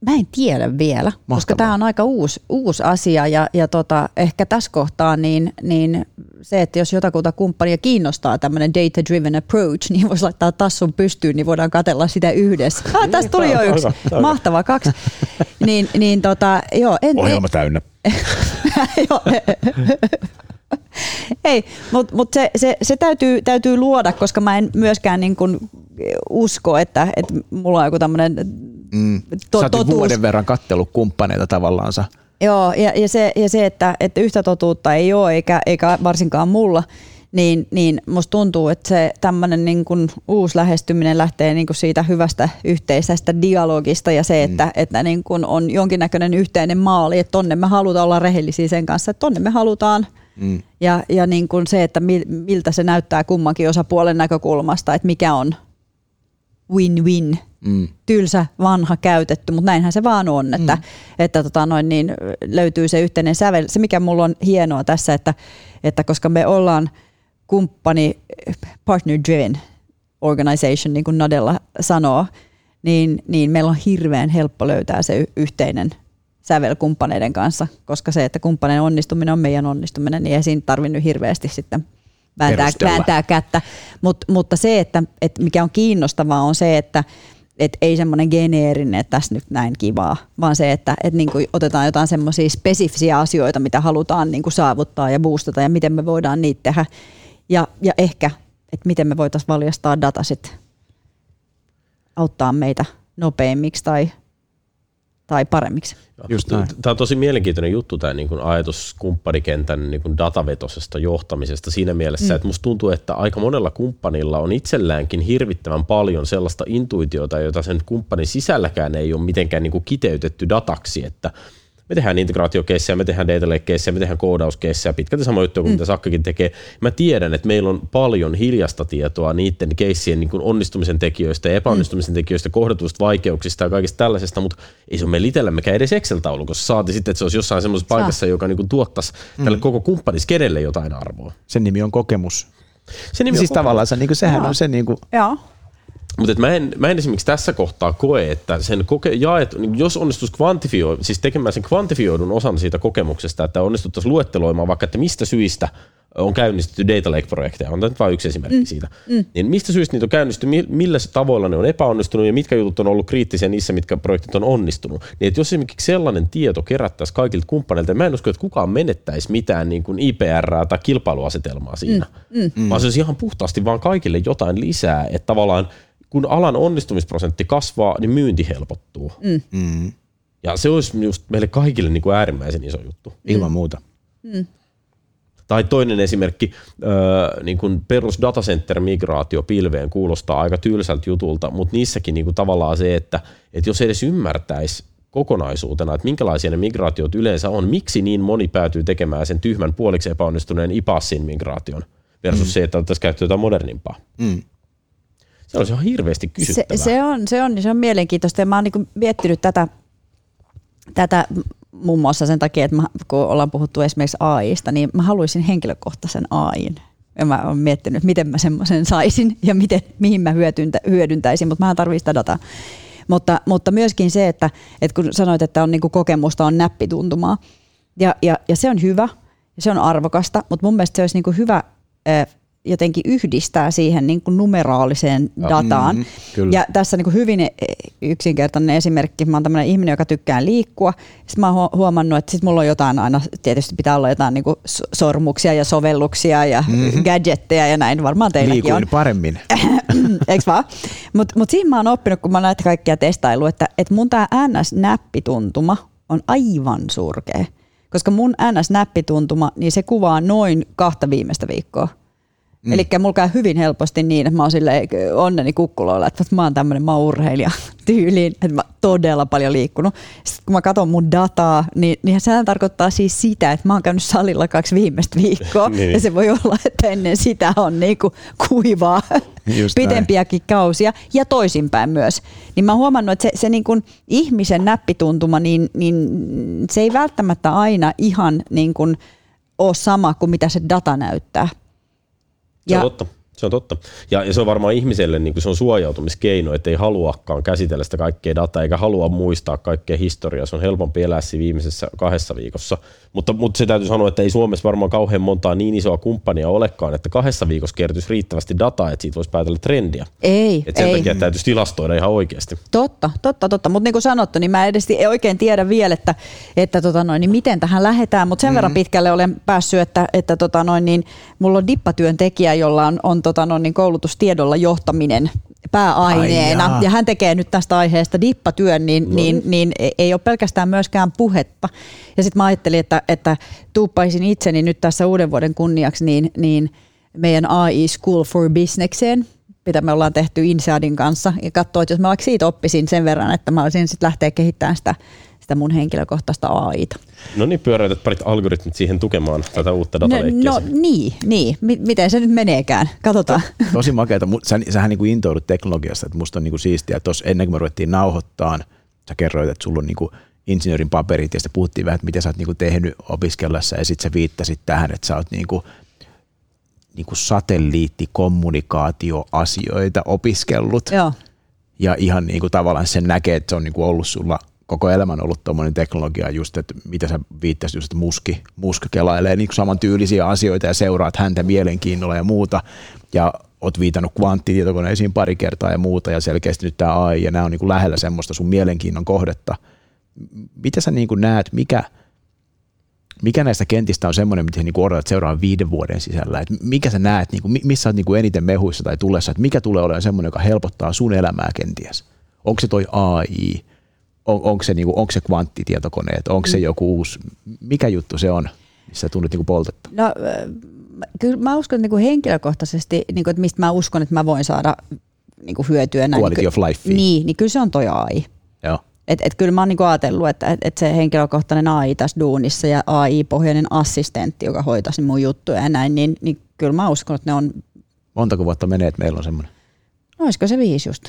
Mä en tiedä vielä, Mahtavaa. koska tämä on aika uusi, uusi asia ja, ja tota, ehkä tässä kohtaa niin, niin se, että jos jotakuta kumppania kiinnostaa tämmöinen data-driven approach, niin voisi laittaa tassun pystyyn, niin voidaan katella sitä yhdessä. Ah, tästä tuli jo yksi. Mahtava, kaksi. niin, niin tota, joo, en, Ohjelma täynnä. (laughs) Ei, mutta mut se, se, se täytyy, täytyy luoda, koska mä en myöskään niin kun usko, että, että mulla on joku tämmöinen mm. to, Sä totuus. vuoden verran kattellut kumppaneita tavallaansa. Joo, ja, ja, se, ja se että, että yhtä totuutta ei ole, eikä, eikä varsinkaan mulla, niin, niin musta tuntuu, että se tämmöinen niin kuin uusi lähestyminen lähtee niin kuin siitä hyvästä yhteisestä dialogista ja se, että, mm. että niin kuin on jonkinnäköinen yhteinen maali, että tonne me halutaan olla rehellisiä sen kanssa, että tonne me halutaan – Mm. Ja, ja niin kuin se, että miltä se näyttää kummankin osapuolen näkökulmasta, että mikä on win-win, mm. tylsä, vanha, käytetty, mutta näinhän se vaan on, että, mm. että tota noin, niin löytyy se yhteinen sävel. Se, mikä mulla on hienoa tässä, että, että koska me ollaan kumppani partner driven organization, niin kuin Nadella sanoo, niin, niin meillä on hirveän helppo löytää se yhteinen sävel kumppaneiden kanssa, koska se, että kumppaneiden onnistuminen on meidän onnistuminen, niin ei siinä tarvinnut hirveästi sitten vääntää, vääntää kättä. Mut, mutta se, että, että mikä on kiinnostavaa, on se, että et ei semmoinen geneerinen, että tässä nyt näin kivaa, vaan se, että et niinku otetaan jotain semmoisia spesifisiä asioita, mitä halutaan niinku saavuttaa ja boostata ja miten me voidaan niitä tehdä. Ja, ja ehkä, että miten me voitaisiin valjastaa data sitten auttaa meitä nopeimmiksi tai tai paremmiksi. Just näin. Tämä on tosi mielenkiintoinen juttu, tämä niin kuin ajatus kumppanikentän niin kuin datavetosesta johtamisesta siinä mielessä, mm. että musta tuntuu, että aika monella kumppanilla on itselläänkin hirvittävän paljon sellaista intuitiota, jota sen kumppanin sisälläkään ei ole mitenkään niin kuin kiteytetty dataksi, että me tehdään integraatiokeissejä, me tehdään data lake me tehdään koodauskeissejä, pitkälti sama juttu kuin mm. mitä Sakkakin tekee. Mä tiedän, että meillä on paljon hiljasta tietoa niiden keissien niin onnistumisen tekijöistä ja epäonnistumisen mm. tekijöistä, kohdatuista vaikeuksista ja kaikista tällaisesta, mutta ei se ole meillä itsellämmekään edes Excel-taulukossa. Saati sitten, että se olisi jossain semmoisessa paikassa, joka niin kuin tuottaisi mm. tälle koko kumppaniskedelle jotain arvoa. Sen nimi on kokemus. Se nimi siis on tavallaan se, niin kuin, sehän Jaa. on se niin kuin, Joo. Mutta mä en, mä en esimerkiksi tässä kohtaa koe, että sen koke, jaet, jos onnistuisi kvantifio, siis tekemään sen kvantifioidun osan siitä kokemuksesta, että onnistuttaisiin luetteloimaan vaikka, että mistä syistä on käynnistetty Data Lake-projekteja, on tämä vain yksi esimerkki mm. siitä, mm. niin mistä syystä niitä on käynnistetty, millä tavoilla ne on epäonnistunut ja mitkä jutut on ollut kriittisiä niissä, mitkä projektit on onnistunut. Niin että jos esimerkiksi sellainen tieto kerättäisiin kaikilta kumppaneilta, niin mä en usko, että kukaan menettäisi mitään niin kuin IPR tai kilpailuasetelmaa siinä, mm. Mm. vaan se olisi ihan puhtaasti vaan kaikille jotain lisää, että tavallaan kun alan onnistumisprosentti kasvaa, niin myynti helpottuu. Mm. Mm. Ja se olisi just meille kaikille niin kuin äärimmäisen iso juttu. Ilman muuta. Mm. Tai toinen esimerkki, niin kuin perus datacenter-migraatio pilveen kuulostaa aika tylsältä jutulta, mutta niissäkin niin kuin tavallaan se, että, että jos edes ymmärtäisi kokonaisuutena, että minkälaisia ne migraatiot yleensä on, miksi niin moni päätyy tekemään sen tyhmän puoliksi epäonnistuneen IPASSin migraation versus mm. se, että otettaisiin käyttöön jotain modernimpaa. Mm. Se ihan hirveästi kysyttävää. Se, se, on, se, on, se on mielenkiintoista ja mä oon niin miettinyt tätä, tätä muun muassa sen takia, että mä, kun ollaan puhuttu esimerkiksi AIsta, niin mä haluaisin henkilökohtaisen AIin. Ja mä oon miettinyt, miten mä semmoisen saisin ja miten, mihin mä hyödyntä, hyödyntäisin, mutta mä tarvitsen sitä dataa. Mutta, mutta myöskin se, että, että kun sanoit, että on niinku kokemusta, on näppituntumaa, ja, ja, ja se on hyvä, ja se on arvokasta, mutta mun mielestä se olisi niinku hyvä jotenkin yhdistää siihen niin kuin numeraaliseen dataan. Mm, ja tässä niin kuin hyvin e, yksinkertainen esimerkki. Mä oon tämmöinen ihminen, joka tykkää liikkua. Sitten mä oon huomannut, että sit mulla on jotain aina, tietysti pitää olla jotain niin kuin sormuksia ja sovelluksia ja mm-hmm. gadgetteja ja näin. Varmaan teilläkin Liikuin on. paremmin. (clears throat) Eikö vaan? Mutta mut siinä mä oon oppinut, kun mä näitä kaikkia testailu, että, että mun tämä NS-näppituntuma on aivan surkea. Koska mun NS-näppituntuma, niin se kuvaa noin kahta viimeistä viikkoa. Mm. Eli mulla käy hyvin helposti niin, että mä oon silleen onneni kukkuloilla, että mä oon tämmöinen, mä oon urheilija (laughs) tyyliin, että mä todella paljon liikkunut. Sitten kun mä katson mun dataa, niin, niin sehän tarkoittaa siis sitä, että mä oon käynyt salilla kaksi viimeistä viikkoa, (laughs) niin. ja se voi olla, että ennen sitä on niinku kuivaa Just (laughs) pitempiäkin näin. kausia, ja toisinpäin myös. Niin mä oon huomannut, että se, se niinku ihmisen näppituntuma, niin, niin se ei välttämättä aina ihan niin kuin ole sama kuin mitä se data näyttää. On totta. Se on totta. Ja, ja se on varmaan ihmiselle niin se on suojautumiskeino, että ei haluakaan käsitellä sitä kaikkea dataa eikä halua muistaa kaikkea historiaa. Se on helpompi elää siinä viimeisessä kahdessa viikossa. Mutta, mutta se täytyy sanoa, että ei Suomessa varmaan kauhean montaa niin isoa kumppania olekaan, että kahdessa viikossa kertyisi riittävästi dataa, että siitä voisi päätellä trendiä. Ei, että sen ei. takia täytyisi tilastoida ihan oikeasti. Totta, totta, totta. Mutta niin kuin sanottu, niin mä edes ei oikein tiedä vielä, että, että tota noin, niin miten tähän lähdetään. Mutta sen mm-hmm. verran pitkälle olen päässyt, että, että tota noin, niin mulla on dippatyöntekijä, jolla on, on tota noin, niin koulutustiedolla johtaminen pääaineena. Ai ja hän tekee nyt tästä aiheesta dippatyön, niin, no. niin, niin ei ole pelkästään myöskään puhetta. Ja sitten mä ajattelin, että, että tuuppaisin itseni nyt tässä uuden vuoden kunniaksi niin, niin meidän AI School for Businesseen, mitä me ollaan tehty Inseadin kanssa, ja katsoa, että jos mä vaikka siitä oppisin sen verran, että mä olisin sitten lähteä kehittämään sitä sitä mun henkilökohtaista AIta. No niin, pyöräytät parit algoritmit siihen tukemaan tätä uutta No, dataleikkiä. no niin, niin. M- miten se nyt meneekään? Katsotaan. Tosi makeata. Sä, sähän niin kuin intoudut teknologiasta, että musta on niin kuin siistiä. Tuossa ennen kuin me ruvettiin nauhoittaa, sä kerroit, että sulla on niin kuin insinöörin paperit ja sitten puhuttiin vähän, että mitä sä oot niin kuin tehnyt opiskellessa ja sitten sä viittasit tähän, että sä oot niin kuin, niin kuin satelliittikommunikaatioasioita opiskellut Joo. ja ihan niin kuin tavallaan sen näkee, että se on niin kuin ollut sulla koko elämän ollut tuommoinen teknologia just, että mitä sä viittasit just, että muski, muska kelailee niin kuin samantyylisiä asioita ja seuraat häntä mielenkiinnolla ja muuta ja oot viitannut kvanttitietokoneisiin pari kertaa ja muuta ja selkeästi nyt tämä AI ja nämä on niin kuin lähellä semmoista sun mielenkiinnon kohdetta. Mitä sä niin kuin näet, mikä, mikä näistä kentistä on semmoinen, mitä niin odotat seuraavan viiden vuoden sisällä? Et mikä sä näet, niin kuin, mi- missä olet niin kuin eniten mehuissa tai tulessa, että mikä tulee olemaan semmoinen, joka helpottaa sun elämää kenties? Onko se toi AI? On, onko, se, niin kuin, onko se kvanttitietokoneet? Onko se joku uusi? Mikä juttu se on, missä tunnet niin kuin poltetta? No, kyllä mä uskon niin kuin henkilökohtaisesti, niin kuin, että mistä mä uskon, että mä voin saada niin kuin hyötyä. näin, Quality niin, of life. Niin, niin kyllä se on toi AI. Joo. Et, et kyllä mä oon niinku ajatellut, että et, et se henkilökohtainen AI tässä duunissa ja AI-pohjainen assistentti, joka hoitaisi mun juttuja ja näin, niin, niin kyllä mä uskon, että ne on, Montako vuotta menee, että meillä on semmoinen? no olisiko se viisi just?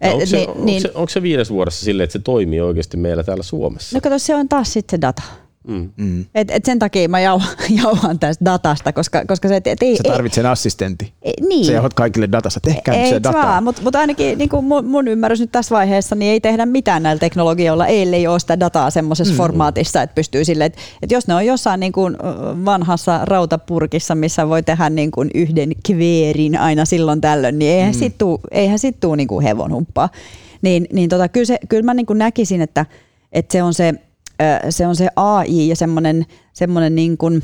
Ja onko, se, niin- onko, niin- se, onko se viides vuodessa silleen, että se toimii oikeasti meillä täällä Suomessa? No kato, se on taas sitten se data. Mm. Mm. Et, et sen takia mä jauhan, (laughs) jauhan tästä datasta, koska, koska se, et, et, ei, Sä tarvitset assistentti. ei, niin. Sä jahot kaikille datassa, tehkää nyt Ei se dataa. mutta mut ainakin niin kuin mun, mun ymmärrys nyt tässä vaiheessa, niin ei tehdä mitään näillä teknologioilla, ellei ole sitä dataa semmoisessa mm. formaatissa, että pystyy sille, että, että jos ne on jossain niin kuin vanhassa rautapurkissa, missä voi tehdä niin kuin yhden kveerin aina silloin tällöin, niin eihän mm. sit tuu, eihän sit tuu niin kuin hevonhumppaa. Niin, niin tota, kyllä, se, kyllä mä niin kuin näkisin, että, että se on se, se on se AI ja semmoinen, semmoinen niin kuin,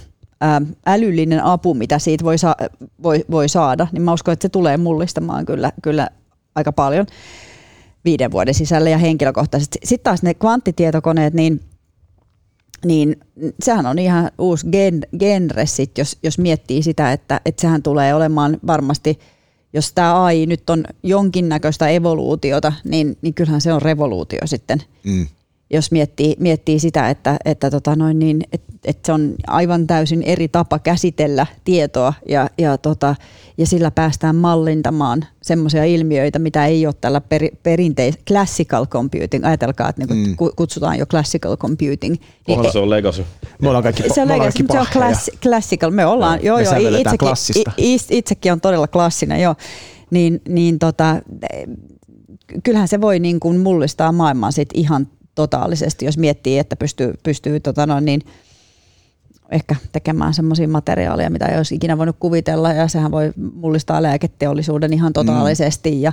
älyllinen apu, mitä siitä voi, saa, voi, voi saada, niin mä uskon, että se tulee mullistamaan kyllä, kyllä aika paljon viiden vuoden sisällä ja henkilökohtaisesti. Sitten taas ne kvanttitietokoneet, niin, niin sehän on ihan uusi gen, genre sit, jos, jos miettii sitä, että, että sehän tulee olemaan varmasti, jos tämä AI nyt on jonkinnäköistä evoluutiota, niin, niin kyllähän se on revoluutio sitten Mm. Jos miettii, miettii sitä, että, että, tota noin niin, että, että se on aivan täysin eri tapa käsitellä tietoa ja, ja, tota, ja sillä päästään mallintamaan semmoisia ilmiöitä, mitä ei ole tällä peri, perinteis classical computing. Ajatelkaa, että niin Mm. kutsutaan jo classical computing. Niin Onhan se on legacy. Me ollaan kaikki, se on, me ollaan legacy, kaikki se on klassi, classical. Me ollaan, joo, me joo, sävelletään itsekin, klassista. i- i- itsekin on todella klassinen, joo. Niin, niin tota, eh, kyllähän se voi niin kuin mullistaa maailman sit ihan totaalisesti, jos miettii, että pystyy, pystyy tota noin niin, ehkä tekemään semmoisia materiaaleja, mitä ei olisi ikinä voinut kuvitella, ja sehän voi mullistaa lääketeollisuuden ihan totaalisesti, mm. ja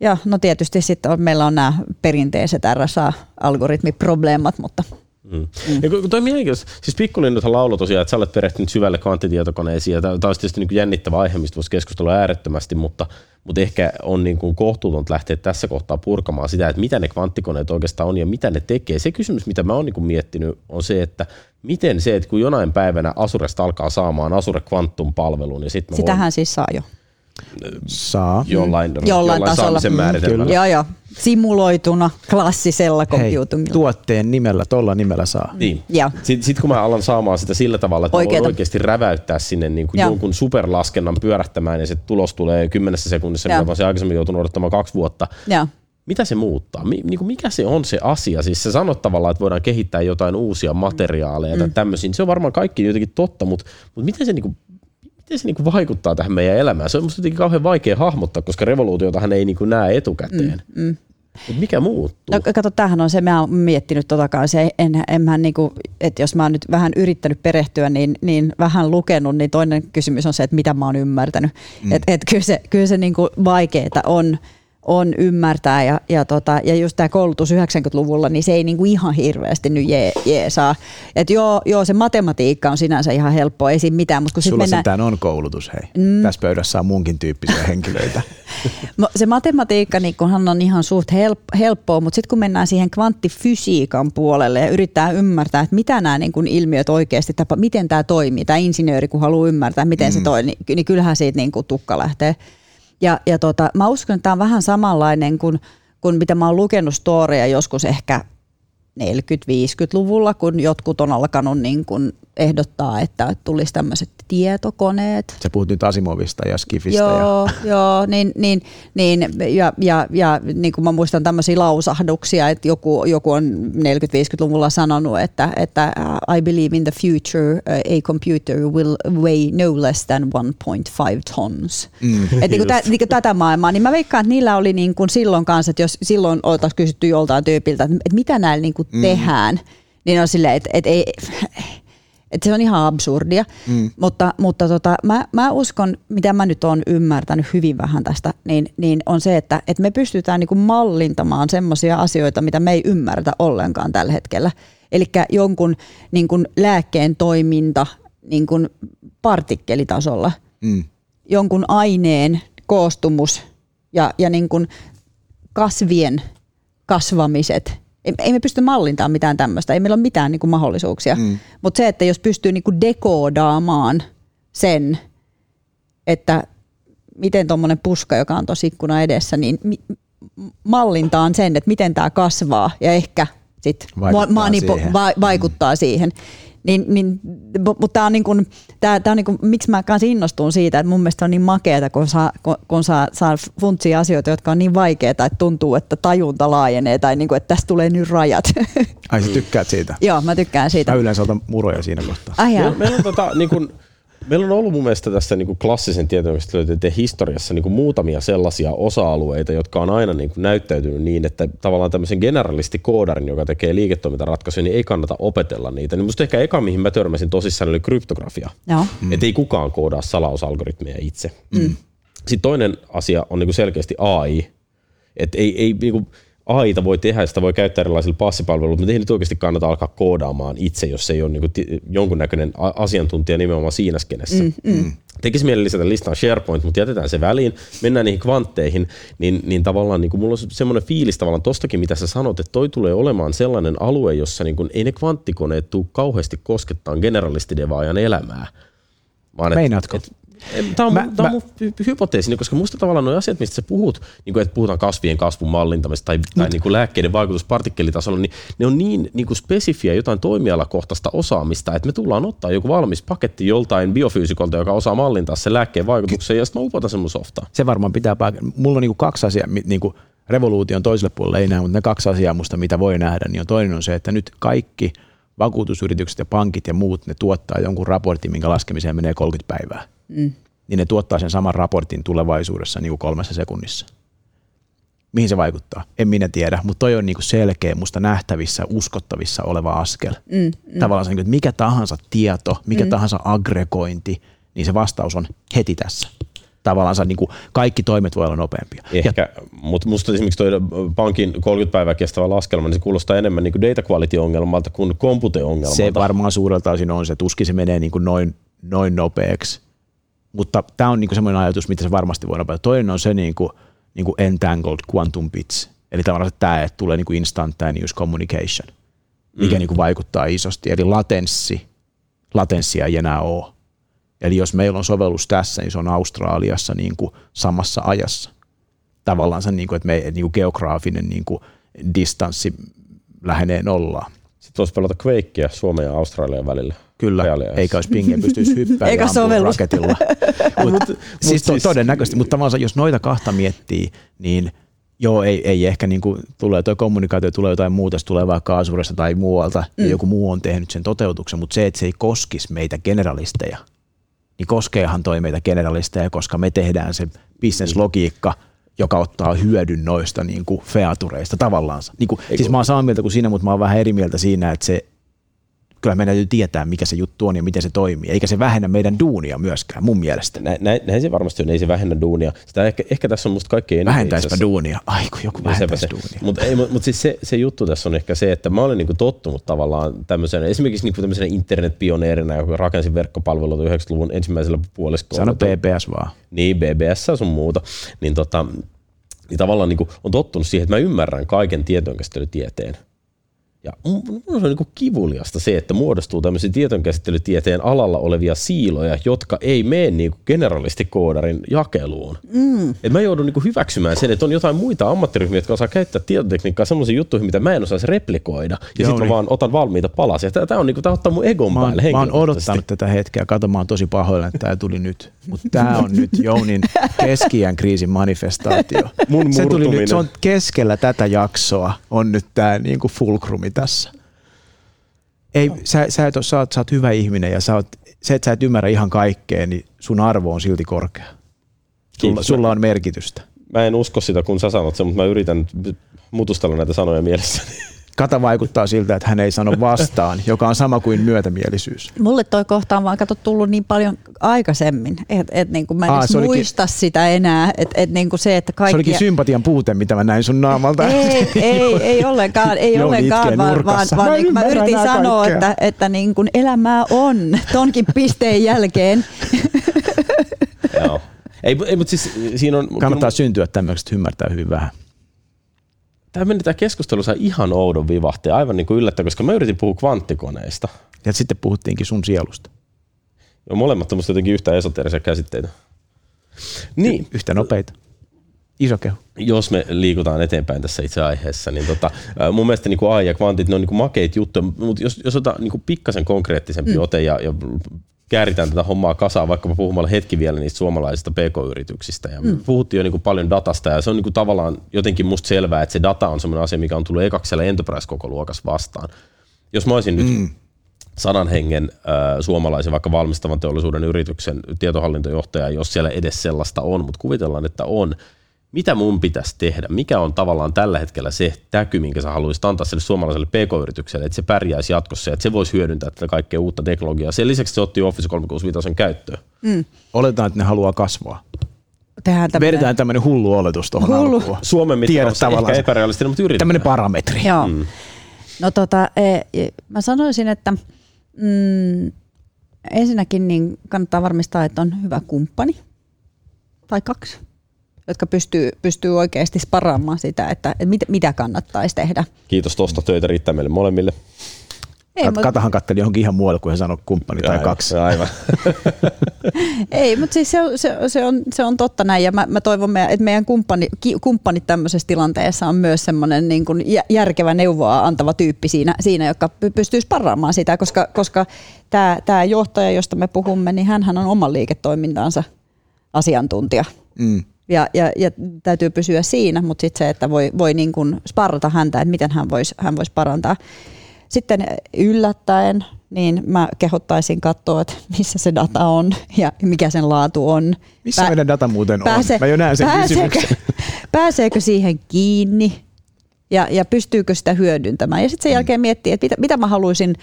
ja no tietysti sitten on, meillä on nämä perinteiset RSA-algoritmiprobleemat, mutta Mm. Mm. Ja kun, toi mielenkiintoista, siis Pikkulinnuthan lauloi tosiaan, että sä olet perehtynyt syvälle kvanttitietokoneisiin, ja tämä olisi tietysti niin jännittävä aihe, mistä voisi keskustella äärettömästi, mutta, mutta ehkä on niin kuin kohtuutonta lähteä tässä kohtaa purkamaan sitä, että mitä ne kvanttikoneet oikeastaan on ja mitä ne tekee. Se kysymys, mitä mä oon niin miettinyt, on se, että miten se, että kun jonain päivänä Asuresta alkaa saamaan Asure Quantum-palvelun, niin sitten sitähän siis saa jo. Saa. jollain, Jollain tasolla. saamisen Mm, määritelmällä. Joo, joo. Simuloituna klassisella Hei, computingilla. tuotteen nimellä, tolla nimellä saa. Niin. Joo. Sitten sit kun mä alan saamaan sitä sillä tavalla, että mä voin Oikeeta. oikeasti räväyttää sinne niin kuin jonkun superlaskennan pyörähtämään ja se tulos tulee kymmenessä sekunnissa, Joo. mitä mä olisin aikaisemmin joutunut odottamaan kaksi vuotta. Joo. Mitä se muuttaa? Niin kuin mikä se on se asia? Siis sä sanot tavallaan, että voidaan kehittää jotain uusia materiaaleja tai tämmöisiä. Se on varmaan kaikki jotenkin totta, mutta, mutta miten se, niin kuin, miten se niin kuin vaikuttaa tähän meidän elämään? Se on musta jotenkin kauhean vaikea hahmottaa, koska revoluutiotahan ei niin kuin näe etukäteen. Mm, mm. Mut mikä muuttuu? No kato, tämähän on se, mä oon miettinyt tota kanssa, en, enhän niinku, että jos mä oon nyt vähän yrittänyt perehtyä, niin, niin vähän lukenut, niin toinen kysymys on se, että mitä mä oon ymmärtänyt. Mm. Että et kyllä se, kyllä se niinku vaikeeta on, on ymmärtää ja, ja, tota, ja just tämä koulutus 90-luvulla, niin se ei niinku ihan hirveästi nyt jee, jeesaa. Että joo, joo, se matematiikka on sinänsä ihan helppoa, ei siinä mitään, mutta kun Sulla mennään... sentään on koulutus, hei. Mm. Tässä pöydässä on munkin tyyppisiä henkilöitä. (laughs) Se matematiikka niin kunhan on ihan suht help- helppoa, mutta sitten kun mennään siihen kvanttifysiikan puolelle ja yrittää ymmärtää, että mitä nämä niin ilmiöt oikeasti tapa, miten tämä toimii, tämä insinööri kun haluaa ymmärtää, miten mm. se toimii, niin, niin kyllähän siitä niin tukka lähtee. Ja, ja tota, mä uskon, että tämä on vähän samanlainen kuin, kuin mitä mä oon lukenut storia joskus ehkä 40-50-luvulla, kun jotkut on alkanut niin kuin ehdottaa, että tulisi tämmöiset tietokoneet. Se puhut nyt Asimovista ja Skifistä. Joo, ja... joo niin, niin, niin, ja, ja, ja niin kuin mä muistan tämmöisiä lausahduksia, että joku, joku on 40-50-luvulla sanonut, että, että I believe in the future uh, a computer will weigh no less than 1.5 tons. Mm, että niin tä, niin tätä maailmaa, niin mä veikkaan, että niillä oli niin kuin silloin kanssa, että jos silloin oltaisiin kysytty joltain tyypiltä, että, että mitä näillä niin kuin mm. tehdään, niin on silleen, että, ei (laughs) että se on ihan absurdia, mm. mutta, mutta tota, mä, mä uskon, mitä mä nyt oon ymmärtänyt hyvin vähän tästä, niin, niin on se, että, että me pystytään niinku mallintamaan semmoisia asioita, mitä me ei ymmärretä ollenkaan tällä hetkellä. Eli jonkun niin kuin lääkkeen toiminta niin kuin partikkelitasolla, mm. jonkun aineen koostumus ja, ja niin kuin kasvien kasvamiset ei me pysty mallintamaan mitään tämmöistä, ei meillä ole mitään niin kuin mahdollisuuksia. Mm. Mutta se, että jos pystyy niin kuin dekoodaamaan sen, että miten tuommoinen puska, joka on tuossa ikkuna edessä, niin mallintaan sen, että miten tämä kasvaa ja ehkä sit vaikuttaa, manipo- siihen. Va- vaikuttaa mm. siihen. Niin, niin, mutta tämä on, niin kuin, tää, tää on niin kuin, miksi mä kanssa innostun siitä, että mun mielestä on niin makeata, kun saa, kun, saa, saa funtsia asioita, jotka on niin vaikeita, että tuntuu, että tajunta laajenee tai niin kuin, että tästä tulee nyt rajat. Ai sä tykkäät siitä? Joo, mä tykkään siitä. Mä yleensä otan muroja siinä kohtaa. Ai meillä, meillä on tota, niin kuin, Meillä on ollut mun mielestä tässä niin kuin klassisen tietoyhdistelmän historiassa niin kuin muutamia sellaisia osa-alueita, jotka on aina niin kuin näyttäytynyt niin, että tavallaan tämmöisen generalistikoodarin, joka tekee liiketoimintaratkaisuja, niin ei kannata opetella niitä. Niin musta ehkä eka, mihin mä törmäsin tosissaan, oli kryptografia. No. Mm. Että ei kukaan koodaa salausalgoritmeja itse. Mm. Sitten toinen asia on niin kuin selkeästi AI. Että ei, ei niin kuin, AIta voi tehdä, sitä voi käyttää erilaisilla passipalveluilla, mutta ei nyt oikeasti kannata alkaa koodaamaan itse, jos ei ole niin kuin jonkunnäköinen asiantuntija nimenomaan siinä skenessä. Mm, mm. Tekisi mieli lisätä listaan SharePoint, mutta jätetään se väliin, mennään niihin kvantteihin, niin, niin tavallaan niin kuin mulla on semmoinen fiilis tavallaan tostakin, mitä sä sanot, että toi tulee olemaan sellainen alue, jossa niin kuin, ei ne kvanttikoneet tule kauheasti koskettaa generalistidevaajan elämää. Vaan Meinaatko? Et, Tämä on, mä, tämä on mä, mun hypoteesini, koska musta tavallaan nuo asiat, mistä sä puhut, niin kuin, että puhutaan kasvien kasvun mallintamista tai, tai niin kuin lääkkeiden vaikutus partikkelitasolla, niin ne on niin, niin kuin spesifiä jotain toimialakohtaista osaamista, että me tullaan ottaa joku valmis paketti joltain biofyysikolta, joka osaa mallintaa sen lääkkeen vaikutuksen, ja sitten mä upotan sen mun softaa. Se varmaan pitää paikata. Mulla on niin kuin kaksi asiaa, niin kuin revoluution toiselle puolelle ei näe, mutta ne kaksi asiaa musta, mitä voi nähdä, niin on toinen on se, että nyt kaikki vakuutusyritykset ja pankit ja muut, ne tuottaa jonkun raportin, minkä laskemiseen menee 30 päivää mm. niin ne tuottaa sen saman raportin tulevaisuudessa niin kuin kolmessa sekunnissa. Mihin se vaikuttaa? En minä tiedä, mutta toi on niin kuin selkeä, musta nähtävissä, uskottavissa oleva askel. Mm, mm. Tavallaan se, että mikä tahansa tieto, mikä mm. tahansa aggregointi, niin se vastaus on heti tässä tavallaan niin kuin kaikki toimet voi olla nopeampia. Ehkä, ja, mutta musta esimerkiksi tuo pankin 30 päivää kestävä laskelma, niin se kuulostaa enemmän niin kuin data quality-ongelmalta kuin compute-ongelmalta. Se varmaan suurelta osin on se, tuskin se menee niin kuin noin, noin nopeaksi mutta tämä on niinku semmoinen ajatus, mitä se varmasti voi nopeuttaa. Toinen on se niinku, niinku entangled quantum bits, eli tavallaan tämä, että tulee niinku instantaneous communication, mikä mm. niinku vaikuttaa isosti. Eli latenssi, latenssia ei enää ole. Eli jos meillä on sovellus tässä, niin se on Australiassa niinku samassa ajassa. Tavallaan se, niinku, että me, niinku geograafinen niinku distanssi lähenee nollaan. Sitten voisi pelata Quakea Suomen ja Australian välillä. Kyllä, eikä olisi pinge pystyisi hyppäämään eikä sovellus. raketilla. (laughs) mut, mut, siis, siis, todennäköisesti, mutta tavallaan jos noita kahta miettii, niin joo, ei, ei ehkä niin kuin, tulee tuo kommunikaatio, tulee jotain muuta, se tulee vaikka Asuresta tai muualta, mm. ja joku muu on tehnyt sen toteutuksen, mutta se, että se ei koskisi meitä generalisteja, niin koskeehan toi meitä generalisteja, koska me tehdään se bisneslogiikka, joka ottaa hyödyn noista niin kuin featureista tavallaan. Niin kuin, siis mä oon samaa mieltä kuin siinä, mutta mä oon vähän eri mieltä siinä, että se kyllä meidän täytyy tietää, mikä se juttu on ja miten se toimii. Eikä se vähennä meidän duunia myöskään, mun mielestä. Nä, nä, näin se varmasti on, ei se vähennä duunia. Sitä ehkä, ehkä tässä on musta kaikkein. Vähentäisipä duunia. Ai kun joku vähentäisi duunia. Mutta mut, mut siis se, se, juttu tässä on ehkä se, että mä olen niinku tottunut tavallaan tämmöisenä, esimerkiksi niinku tämmöisenä internetpioneerina, joka rakensi verkkopalveluita 90-luvun ensimmäisellä puoliskolla. Sano BBS vaan. Niin, BBS on muuta. Niin, tota, niin tavallaan niinku on tottunut siihen, että mä ymmärrän kaiken tietojenkäsittelytieteen Ja mun on niin kivuliasta se, että muodostuu tämmöisiä tietonkäsittelytieteen alalla olevia siiloja, jotka ei mene niin generalistikoodarin jakeluun. Mm. Et mä joudun niin hyväksymään sen, että on jotain muita ammattiryhmiä, jotka osaa käyttää tietotekniikkaa sellaisiin juttuihin, mitä mä en osaisi replikoida. Ja sitten mä vaan otan valmiita palasia. Tämä on niin kuin, ottaa mun egon mä oon, päälle Mä oon odottanut tätä hetkeä. Kato, mä oon tosi pahoilla, että tämä tuli nyt. Mutta tämä on nyt Jounin keskiän kriisin manifestaatio. Mun se, tuli nyt, se on keskellä tätä jaksoa, on nyt tämä niin fulkrumi tässä. Ei, sä, sä, et, sä, oot, sä oot hyvä ihminen ja sä oot, se, että sä et ymmärrä ihan kaikkea, niin sun arvo on silti korkea. Sulla, sulla on merkitystä. Mä en usko sitä, kun sä sanot sen, mutta mä yritän mutustella näitä sanoja mielessäni. Kata vaikuttaa siltä, että hän ei sano vastaan, (laughs) joka on sama kuin myötämielisyys. Mulle toi kohta on vaan kato tullut niin paljon aikaisemmin, että et niin mä en Aa, olikin, muista sitä enää. Et, et niin se, että kaikki... se olikin sympatian puute, mitä mä näin sun naamalta. Ei, ei, (laughs) ei ollenkaan, ei ollenkaan vaan, vaan, vaan mä, niin, mä yritin sanoa, kaikkea. että, että niin kuin elämää on tonkin pisteen jälkeen. (laughs) Joo. Ei, ei, mutta siis siinä on... Kannattaa kun... syntyä tämmöisestä, ymmärtää hyvin vähän tämä meni tämä keskustelu sai ihan oudon vivahteen, aivan niin kuin yllättä, koska mä yritin puhua kvanttikoneista. Ja sitten puhuttiinkin sun sielusta. Joo, molemmat on musta jotenkin yhtä esoteerisia käsitteitä. Niin. Y- yhtä nopeita. Iso kehu. Jos me liikutaan eteenpäin tässä itse aiheessa, niin tota, mun mielestä niin AI ja kvantit, ne on niin kuin makeita juttuja, mutta jos, jos otetaan niin pikkasen konkreettisempi mm. ote ja, ja kääritään tätä hommaa kasaan, vaikka puhumalla hetki vielä niistä suomalaisista pk-yrityksistä. Ja mm. Puhuttiin jo niin kuin paljon datasta ja se on niin kuin tavallaan jotenkin musta selvää, että se data on sellainen asia, mikä on tullut ekaksella enterprise-koko luokas vastaan. Jos mä olisin mm. nyt sadan hengen äh, suomalaisen vaikka valmistavan teollisuuden yrityksen tietohallintojohtaja, jos siellä edes sellaista on, mutta kuvitellaan, että on, mitä mun pitäisi tehdä? Mikä on tavallaan tällä hetkellä se täky, minkä sä haluaisit antaa sille suomalaiselle pk-yritykselle, että se pärjäisi jatkossa ja että se voisi hyödyntää tätä kaikkea uutta teknologiaa. Sen lisäksi se otti Office 365 käyttöön. Mm. Oletetaan, että ne haluaa kasvaa. Tehdään tämmönen... Vedetään tämmöinen hullu oletus tuohon hullu. alkuun. Suomen mittaus ehkä epärealistinen, mutta yritetään. Tämmöinen parametri. Joo. Mm. No tota, e, e, mä sanoisin, että mm, ensinnäkin niin kannattaa varmistaa, että on hyvä kumppani tai kaksi jotka pystyy, pystyy oikeasti sparaamaan sitä, että, että mit, mitä kannattaisi tehdä. Kiitos tuosta töitä riittää meille molemmille. Ei, Kat, Katahan katteli johonkin ihan muualle, kun hän sanoi kumppani tai aivan, kaksi. Aivan. (laughs) Ei, mutta siis se, se, se, on, se on totta näin ja mä, mä toivon, että meidän kumppani, kumppanit tämmöisessä tilanteessa on myös semmoinen niin kuin järkevä neuvoa antava tyyppi siinä, siinä joka pystyy sparraamaan sitä, koska, koska tämä, tämä johtaja, josta me puhumme, niin hän on oman liiketoimintansa asiantuntija. Mm ja, ja, ja täytyy pysyä siinä, mutta sitten se, että voi, voi niin kuin sparrata häntä, että miten hän voisi hän vois parantaa. Sitten yllättäen, niin mä kehottaisin katsoa, että missä se data on ja mikä sen laatu on. Missä Pä- meidän data muuten pääse, on? Mä jo näen sen pääseekö, (laughs) pääseekö siihen kiinni ja, ja pystyykö sitä hyödyntämään. Ja sitten sen mm. jälkeen miettiä, että mitä, mitä, mä haluaisin,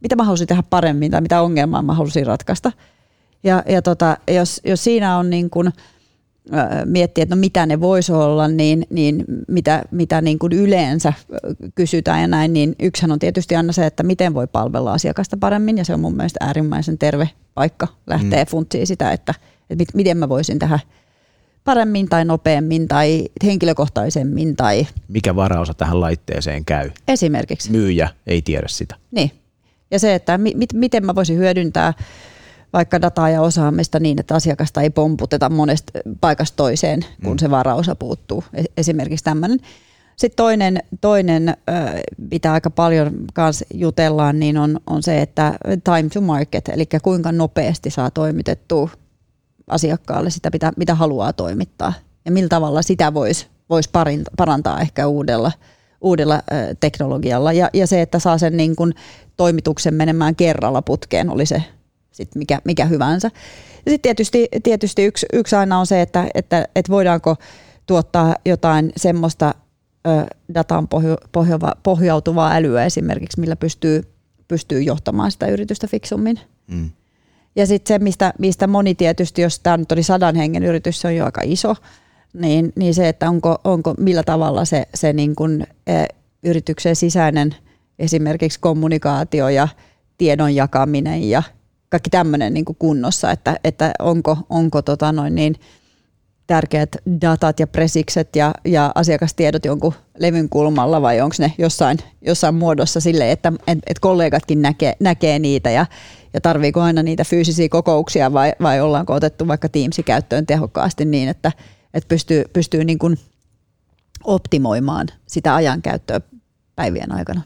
mitä mä haluaisin tehdä paremmin tai mitä ongelmaa mä haluaisin ratkaista. Ja, ja tota, jos, jos siinä on niin kuin – miettiä, että no mitä ne voisi olla, niin, niin mitä, mitä niin kuin yleensä kysytään ja näin, niin yksihän on tietysti aina se, että miten voi palvella asiakasta paremmin ja se on mun mielestä äärimmäisen terve paikka lähteä mm. funtsiin sitä, että, että miten mä voisin tehdä paremmin tai nopeammin tai henkilökohtaisemmin. Tai... Mikä varaosa tähän laitteeseen käy? Esimerkiksi. Myyjä ei tiedä sitä. Niin. Ja se, että mi- miten mä voisin hyödyntää vaikka dataa ja osaamista niin, että asiakasta ei pomputeta monesta paikasta toiseen, kun mm. se varaosa puuttuu. E-, esimerkiksi tämmöinen. Sitten toinen, toinen mitä aika paljon kanssa jutellaan, niin on, on se, että time to market, eli kuinka nopeasti saa toimitettua asiakkaalle sitä, mitä, mitä haluaa toimittaa. Ja millä tavalla sitä voisi vois parantaa ehkä uudella, uudella teknologialla. Ja, ja se, että saa sen niin kun toimituksen menemään kerralla putkeen, oli se sit mikä, mikä hyvänsä. Ja sitten tietysti, tietysti yksi, yksi aina on se, että, että, että voidaanko tuottaa jotain semmoista ö, dataan pohjo, pohjova, pohjautuvaa älyä esimerkiksi, millä pystyy, pystyy johtamaan sitä yritystä fiksummin. Mm. Ja sitten se, mistä, mistä moni tietysti, jos tämä nyt oli sadan hengen yritys, se on jo aika iso, niin, niin se, että onko, onko millä tavalla se, se niin kun, e, yrityksen sisäinen esimerkiksi kommunikaatio ja tiedon jakaminen ja kaikki tämmöinen niin kunnossa, että, että onko, onko tota noin niin, tärkeät datat ja presikset ja, ja asiakastiedot jonkun levyn kulmalla vai onko ne jossain, jossain muodossa sille, että et, et kollegatkin näkee, näkee niitä ja, ja tarviiko aina niitä fyysisiä kokouksia vai, vai ollaanko otettu vaikka Teamsi käyttöön tehokkaasti niin, että, että pystyy, pystyy niin kuin optimoimaan sitä ajankäyttöä päivien aikana.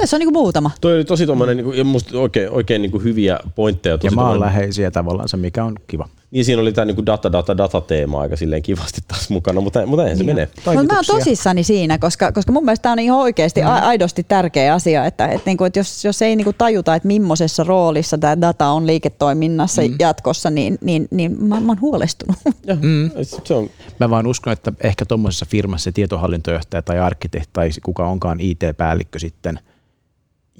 Tässä on niin kuin muutama. Toi oli tosi tommonen, niin kuin, ja musta oikein, oikein niin kuin hyviä pointteja. Tosi ja maanläheisiä tavallaan se, mikä on kiva. Niin siinä oli tämä niin data, data, data teema aika silleen kivasti taas mukana, mutta, mutta eihän se mene. Mutta mä oon tosissani siinä, koska, koska mun mielestä tämä on ihan oikeasti mm. aidosti tärkeä asia, että, että, niin kuin, että jos, jos ei niin kuin tajuta, että millaisessa roolissa tämä data on liiketoiminnassa mm. jatkossa, niin, niin, niin mä, mä oon huolestunut. (laughs) Ja, mm. se on. Mä vaan uskon, että ehkä tuommoisessa firmassa se tietohallintojohtaja tai arkkitehti tai kuka onkaan IT-päällikkö sitten –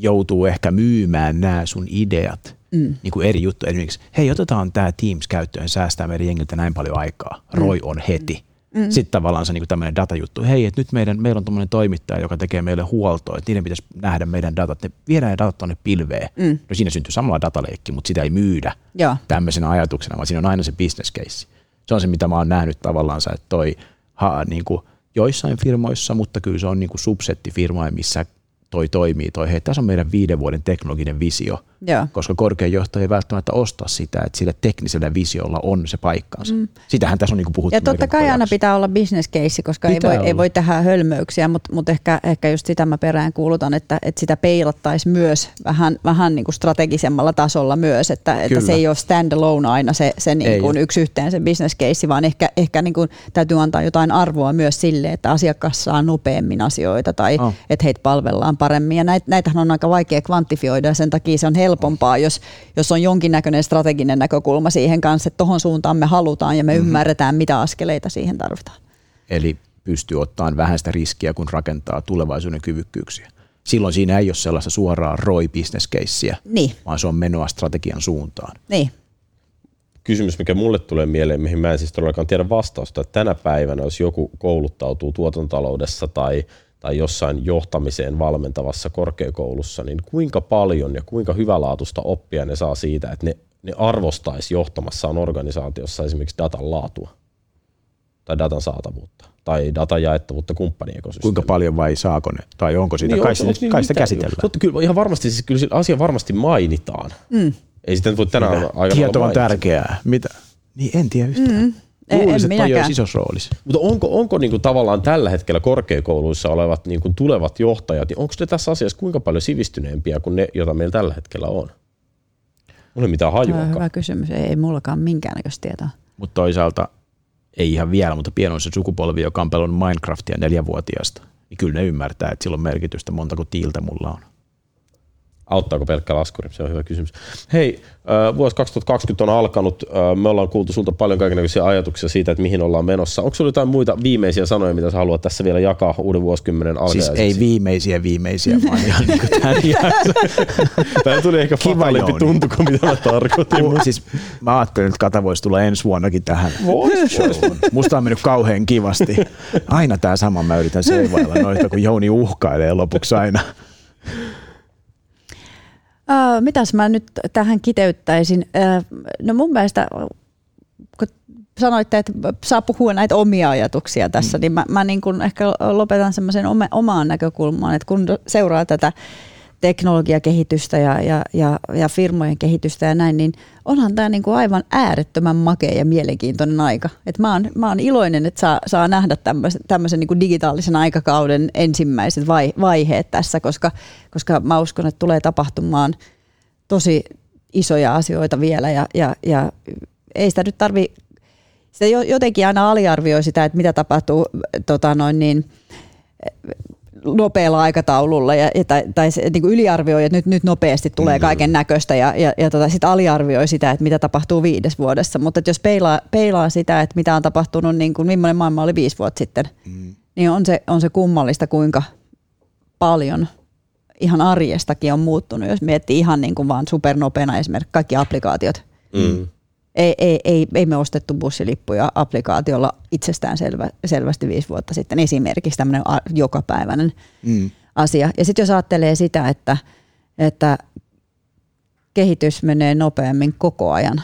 joutuu ehkä myymään nämä sun ideat mm. niin kuin eri juttu. Esimerkiksi, hei otetaan tämä Teams käyttöön, säästää meidän jengiltä näin paljon aikaa. Mm. Roi on heti. Mm. Sitten tavallaan se niin tämmöinen datajuttu. Hei, että nyt meidän, meillä on tämmöinen toimittaja, joka tekee meille huoltoa, että niiden pitäisi nähdä meidän datat. Ne viedään ne datat tuonne pilveen. Mm. No siinä syntyy samalla dataleikki, mutta sitä ei myydä Joo. tämmöisenä ajatuksena, vaan siinä on aina se business case. Se on se, mitä mä oon nähnyt tavallaan, että toi ha, niin kuin joissain firmoissa, mutta kyllä se on niin kuin subsettifirmoja, missä toi toimii, toi hei, tässä on meidän viiden vuoden teknologinen visio, Joo. koska korkein johto ei välttämättä osta sitä, että sille teknisellä visiolla on se paikkansa. Mm. Sitähän tässä on niin puhuttu. Ja totta kai aina pitää olla business case, koska ei voi, ei voi tehdä hölmöyksiä, mutta, mutta ehkä, ehkä just sitä mä perään kuulutan, että, että sitä peilattaisiin myös vähän, vähän niin kuin strategisemmalla tasolla myös, että, että se ei ole standalone aina se, se niin kuin yksi yhteen se business case, vaan ehkä, ehkä niin kuin täytyy antaa jotain arvoa myös sille, että asiakas saa nopeammin asioita tai oh. että heitä palvellaan paremmin. Ja näit, näitähän on aika vaikea kvantifioida ja sen takia se on helpompaa, jos, jos on jonkinnäköinen strateginen näkökulma siihen kanssa, että tuohon suuntaan me halutaan ja me mm-hmm. ymmärretään, mitä askeleita siihen tarvitaan. Eli pystyy ottamaan vähän sitä riskiä, kun rakentaa tulevaisuuden kyvykkyyksiä. Silloin siinä ei ole sellaista suoraa ROI business casea, niin. vaan se on menoa strategian suuntaan. Niin kysymys, mikä mulle tulee mieleen, mihin mä en siis todellakaan tiedä vastausta, että tänä päivänä, jos joku kouluttautuu tuotantaloudessa tai tai jossain johtamiseen valmentavassa korkeakoulussa, niin kuinka paljon ja kuinka hyvälaatuista oppia ne saa siitä, että ne, ne arvostaisi johtamassaan organisaatiossa esimerkiksi datan laatua tai datan saatavuutta tai datan jaettavuutta kumppaniekosysteemiin. Kuinka paljon vai saako ne, tai onko siitä, niin, kai, onko, onko, kai sitä käsitellään? Totta, kyllä ihan varmasti, siis kyllä asia varmasti mainitaan. Mm. Ei sitten voi tänään aikana Tieto on tärkeää. Mitä? Niin en tiedä yhtään. Mm. Luulisin, että toi isossa roolissa. Mutta onko, onko niinku tavallaan tällä hetkellä korkeakouluissa olevat niinku tulevat johtajat, niin onko ne tässä asiassa kuinka paljon sivistyneempiä kuin ne, joita meillä tällä hetkellä on? Mulla ei mitään hajua. Hyvä kysymys. Ei, ei mullakaan minkäännäköistä tietoa. Mutta toisaalta ei ihan vielä, mutta pienoin se sukupolvi, joka on pelannut Minecraftia neljävuotiaasta, niin kyllä ne ymmärtää, että sillä on merkitystä montako tiiltä mulla on. Auttaako pelkkä laskuri? Se on hyvä kysymys. Hei, vuosi 2020 on alkanut. Me ollaan kuultu sulta paljon kaikenlaisia ajatuksia siitä, että mihin ollaan menossa. Onko sinulla jotain muita viimeisiä sanoja, mitä sä haluat tässä vielä jakaa uuden vuosikymmenen alkajaisiksi? Siis ei viimeisiä viimeisiä, (laughs) vaan ihan niin kuin tämän (laughs) Tämä tuli ehkä fataalimpi tuntu kuin mitä mä tarkoitin. Uh, siis mä ajattelin, että Kata voisi tulla ensi vuonnakin tähän showhun. Musta on mennyt kauhean kivasti. Aina tämä sama, mä yritän seivailla noita, kun Jouni uhkailee lopuksi aina. Uh, mitäs mä nyt tähän kiteyttäisin? Uh, no mun mielestä, kun sanoitte, että saa puhua näitä omia ajatuksia tässä, mm. niin mä, mä niin kun ehkä lopetan semmoisen omaan näkökulmaan, että kun seuraa tätä teknologiakehitystä ja, ja, ja, ja firmojen kehitystä ja näin, niin onhan tämä niinku aivan äärettömän makea ja mielenkiintoinen aika. Et mä, oon, mä oon iloinen, että saa, saa nähdä tämmöisen niinku digitaalisen aikakauden ensimmäiset vai, vaiheet tässä, koska, koska mä uskon, että tulee tapahtumaan tosi isoja asioita vielä ja, ja, ja ei sitä nyt tarvi, sitä jotenkin aina aliarvioi sitä, että mitä tapahtuu tota noin niin, nopealla aikataululla ja, tai, tai se, niin kuin yliarvioi, että nyt, nyt nopeasti tulee mm. kaiken näköistä ja, ja, ja tota, sitten aliarvioi sitä, että mitä tapahtuu viides vuodessa. Mutta jos peilaa, peilaa sitä, että mitä on tapahtunut, niin kuin millainen maailma oli viisi vuotta sitten, mm. niin on se, on se kummallista, kuinka paljon ihan arjestakin on muuttunut, jos miettii ihan niin kuin vaan supernopeana esimerkiksi kaikki applikaatiot. Mm ei, ei, ei, ei me ostettu bussilippuja applikaatiolla itsestään selvä, selvästi viisi vuotta sitten. Esimerkiksi tämmöinen jokapäiväinen mm. asia. Ja sitten jos ajattelee sitä, että, että kehitys menee nopeammin koko ajan,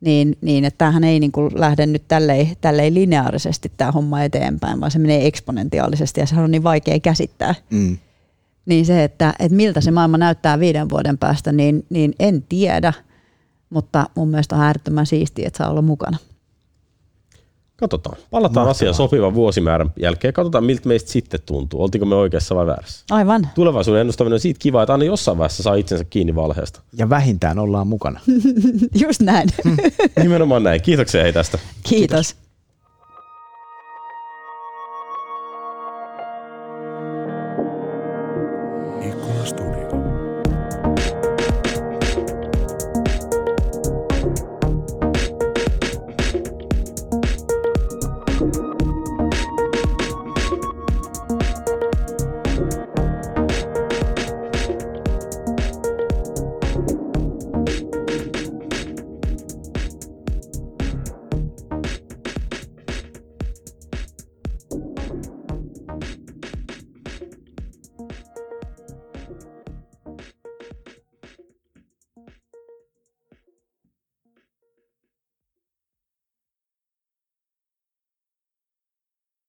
niin, niin että tämähän ei niin kuin lähde nyt tälleen, tälleen lineaarisesti tämä homma eteenpäin, vaan se menee eksponentiaalisesti ja se on niin vaikea käsittää. Mm. Niin se, että, että miltä se maailma näyttää viiden vuoden päästä, niin, niin en tiedä, mutta mun mielestä on äärettömän siistiä, että saa olla mukana. Katsotaan. Palataan asiaan sopivan vuosimäärän jälkeen. Katsotaan, miltä meistä sitten tuntuu. Oltiinko me oikeassa vai väärässä? Aivan. Tulevaisuuden ennustaminen on siitä kiva, että aina jossain vaiheessa saa itsensä kiinni valheesta. Ja vähintään ollaan mukana. (laughs) Just näin. (laughs) Nimenomaan näin. Kiitoksia hei tästä. Kiitos. Kiitos.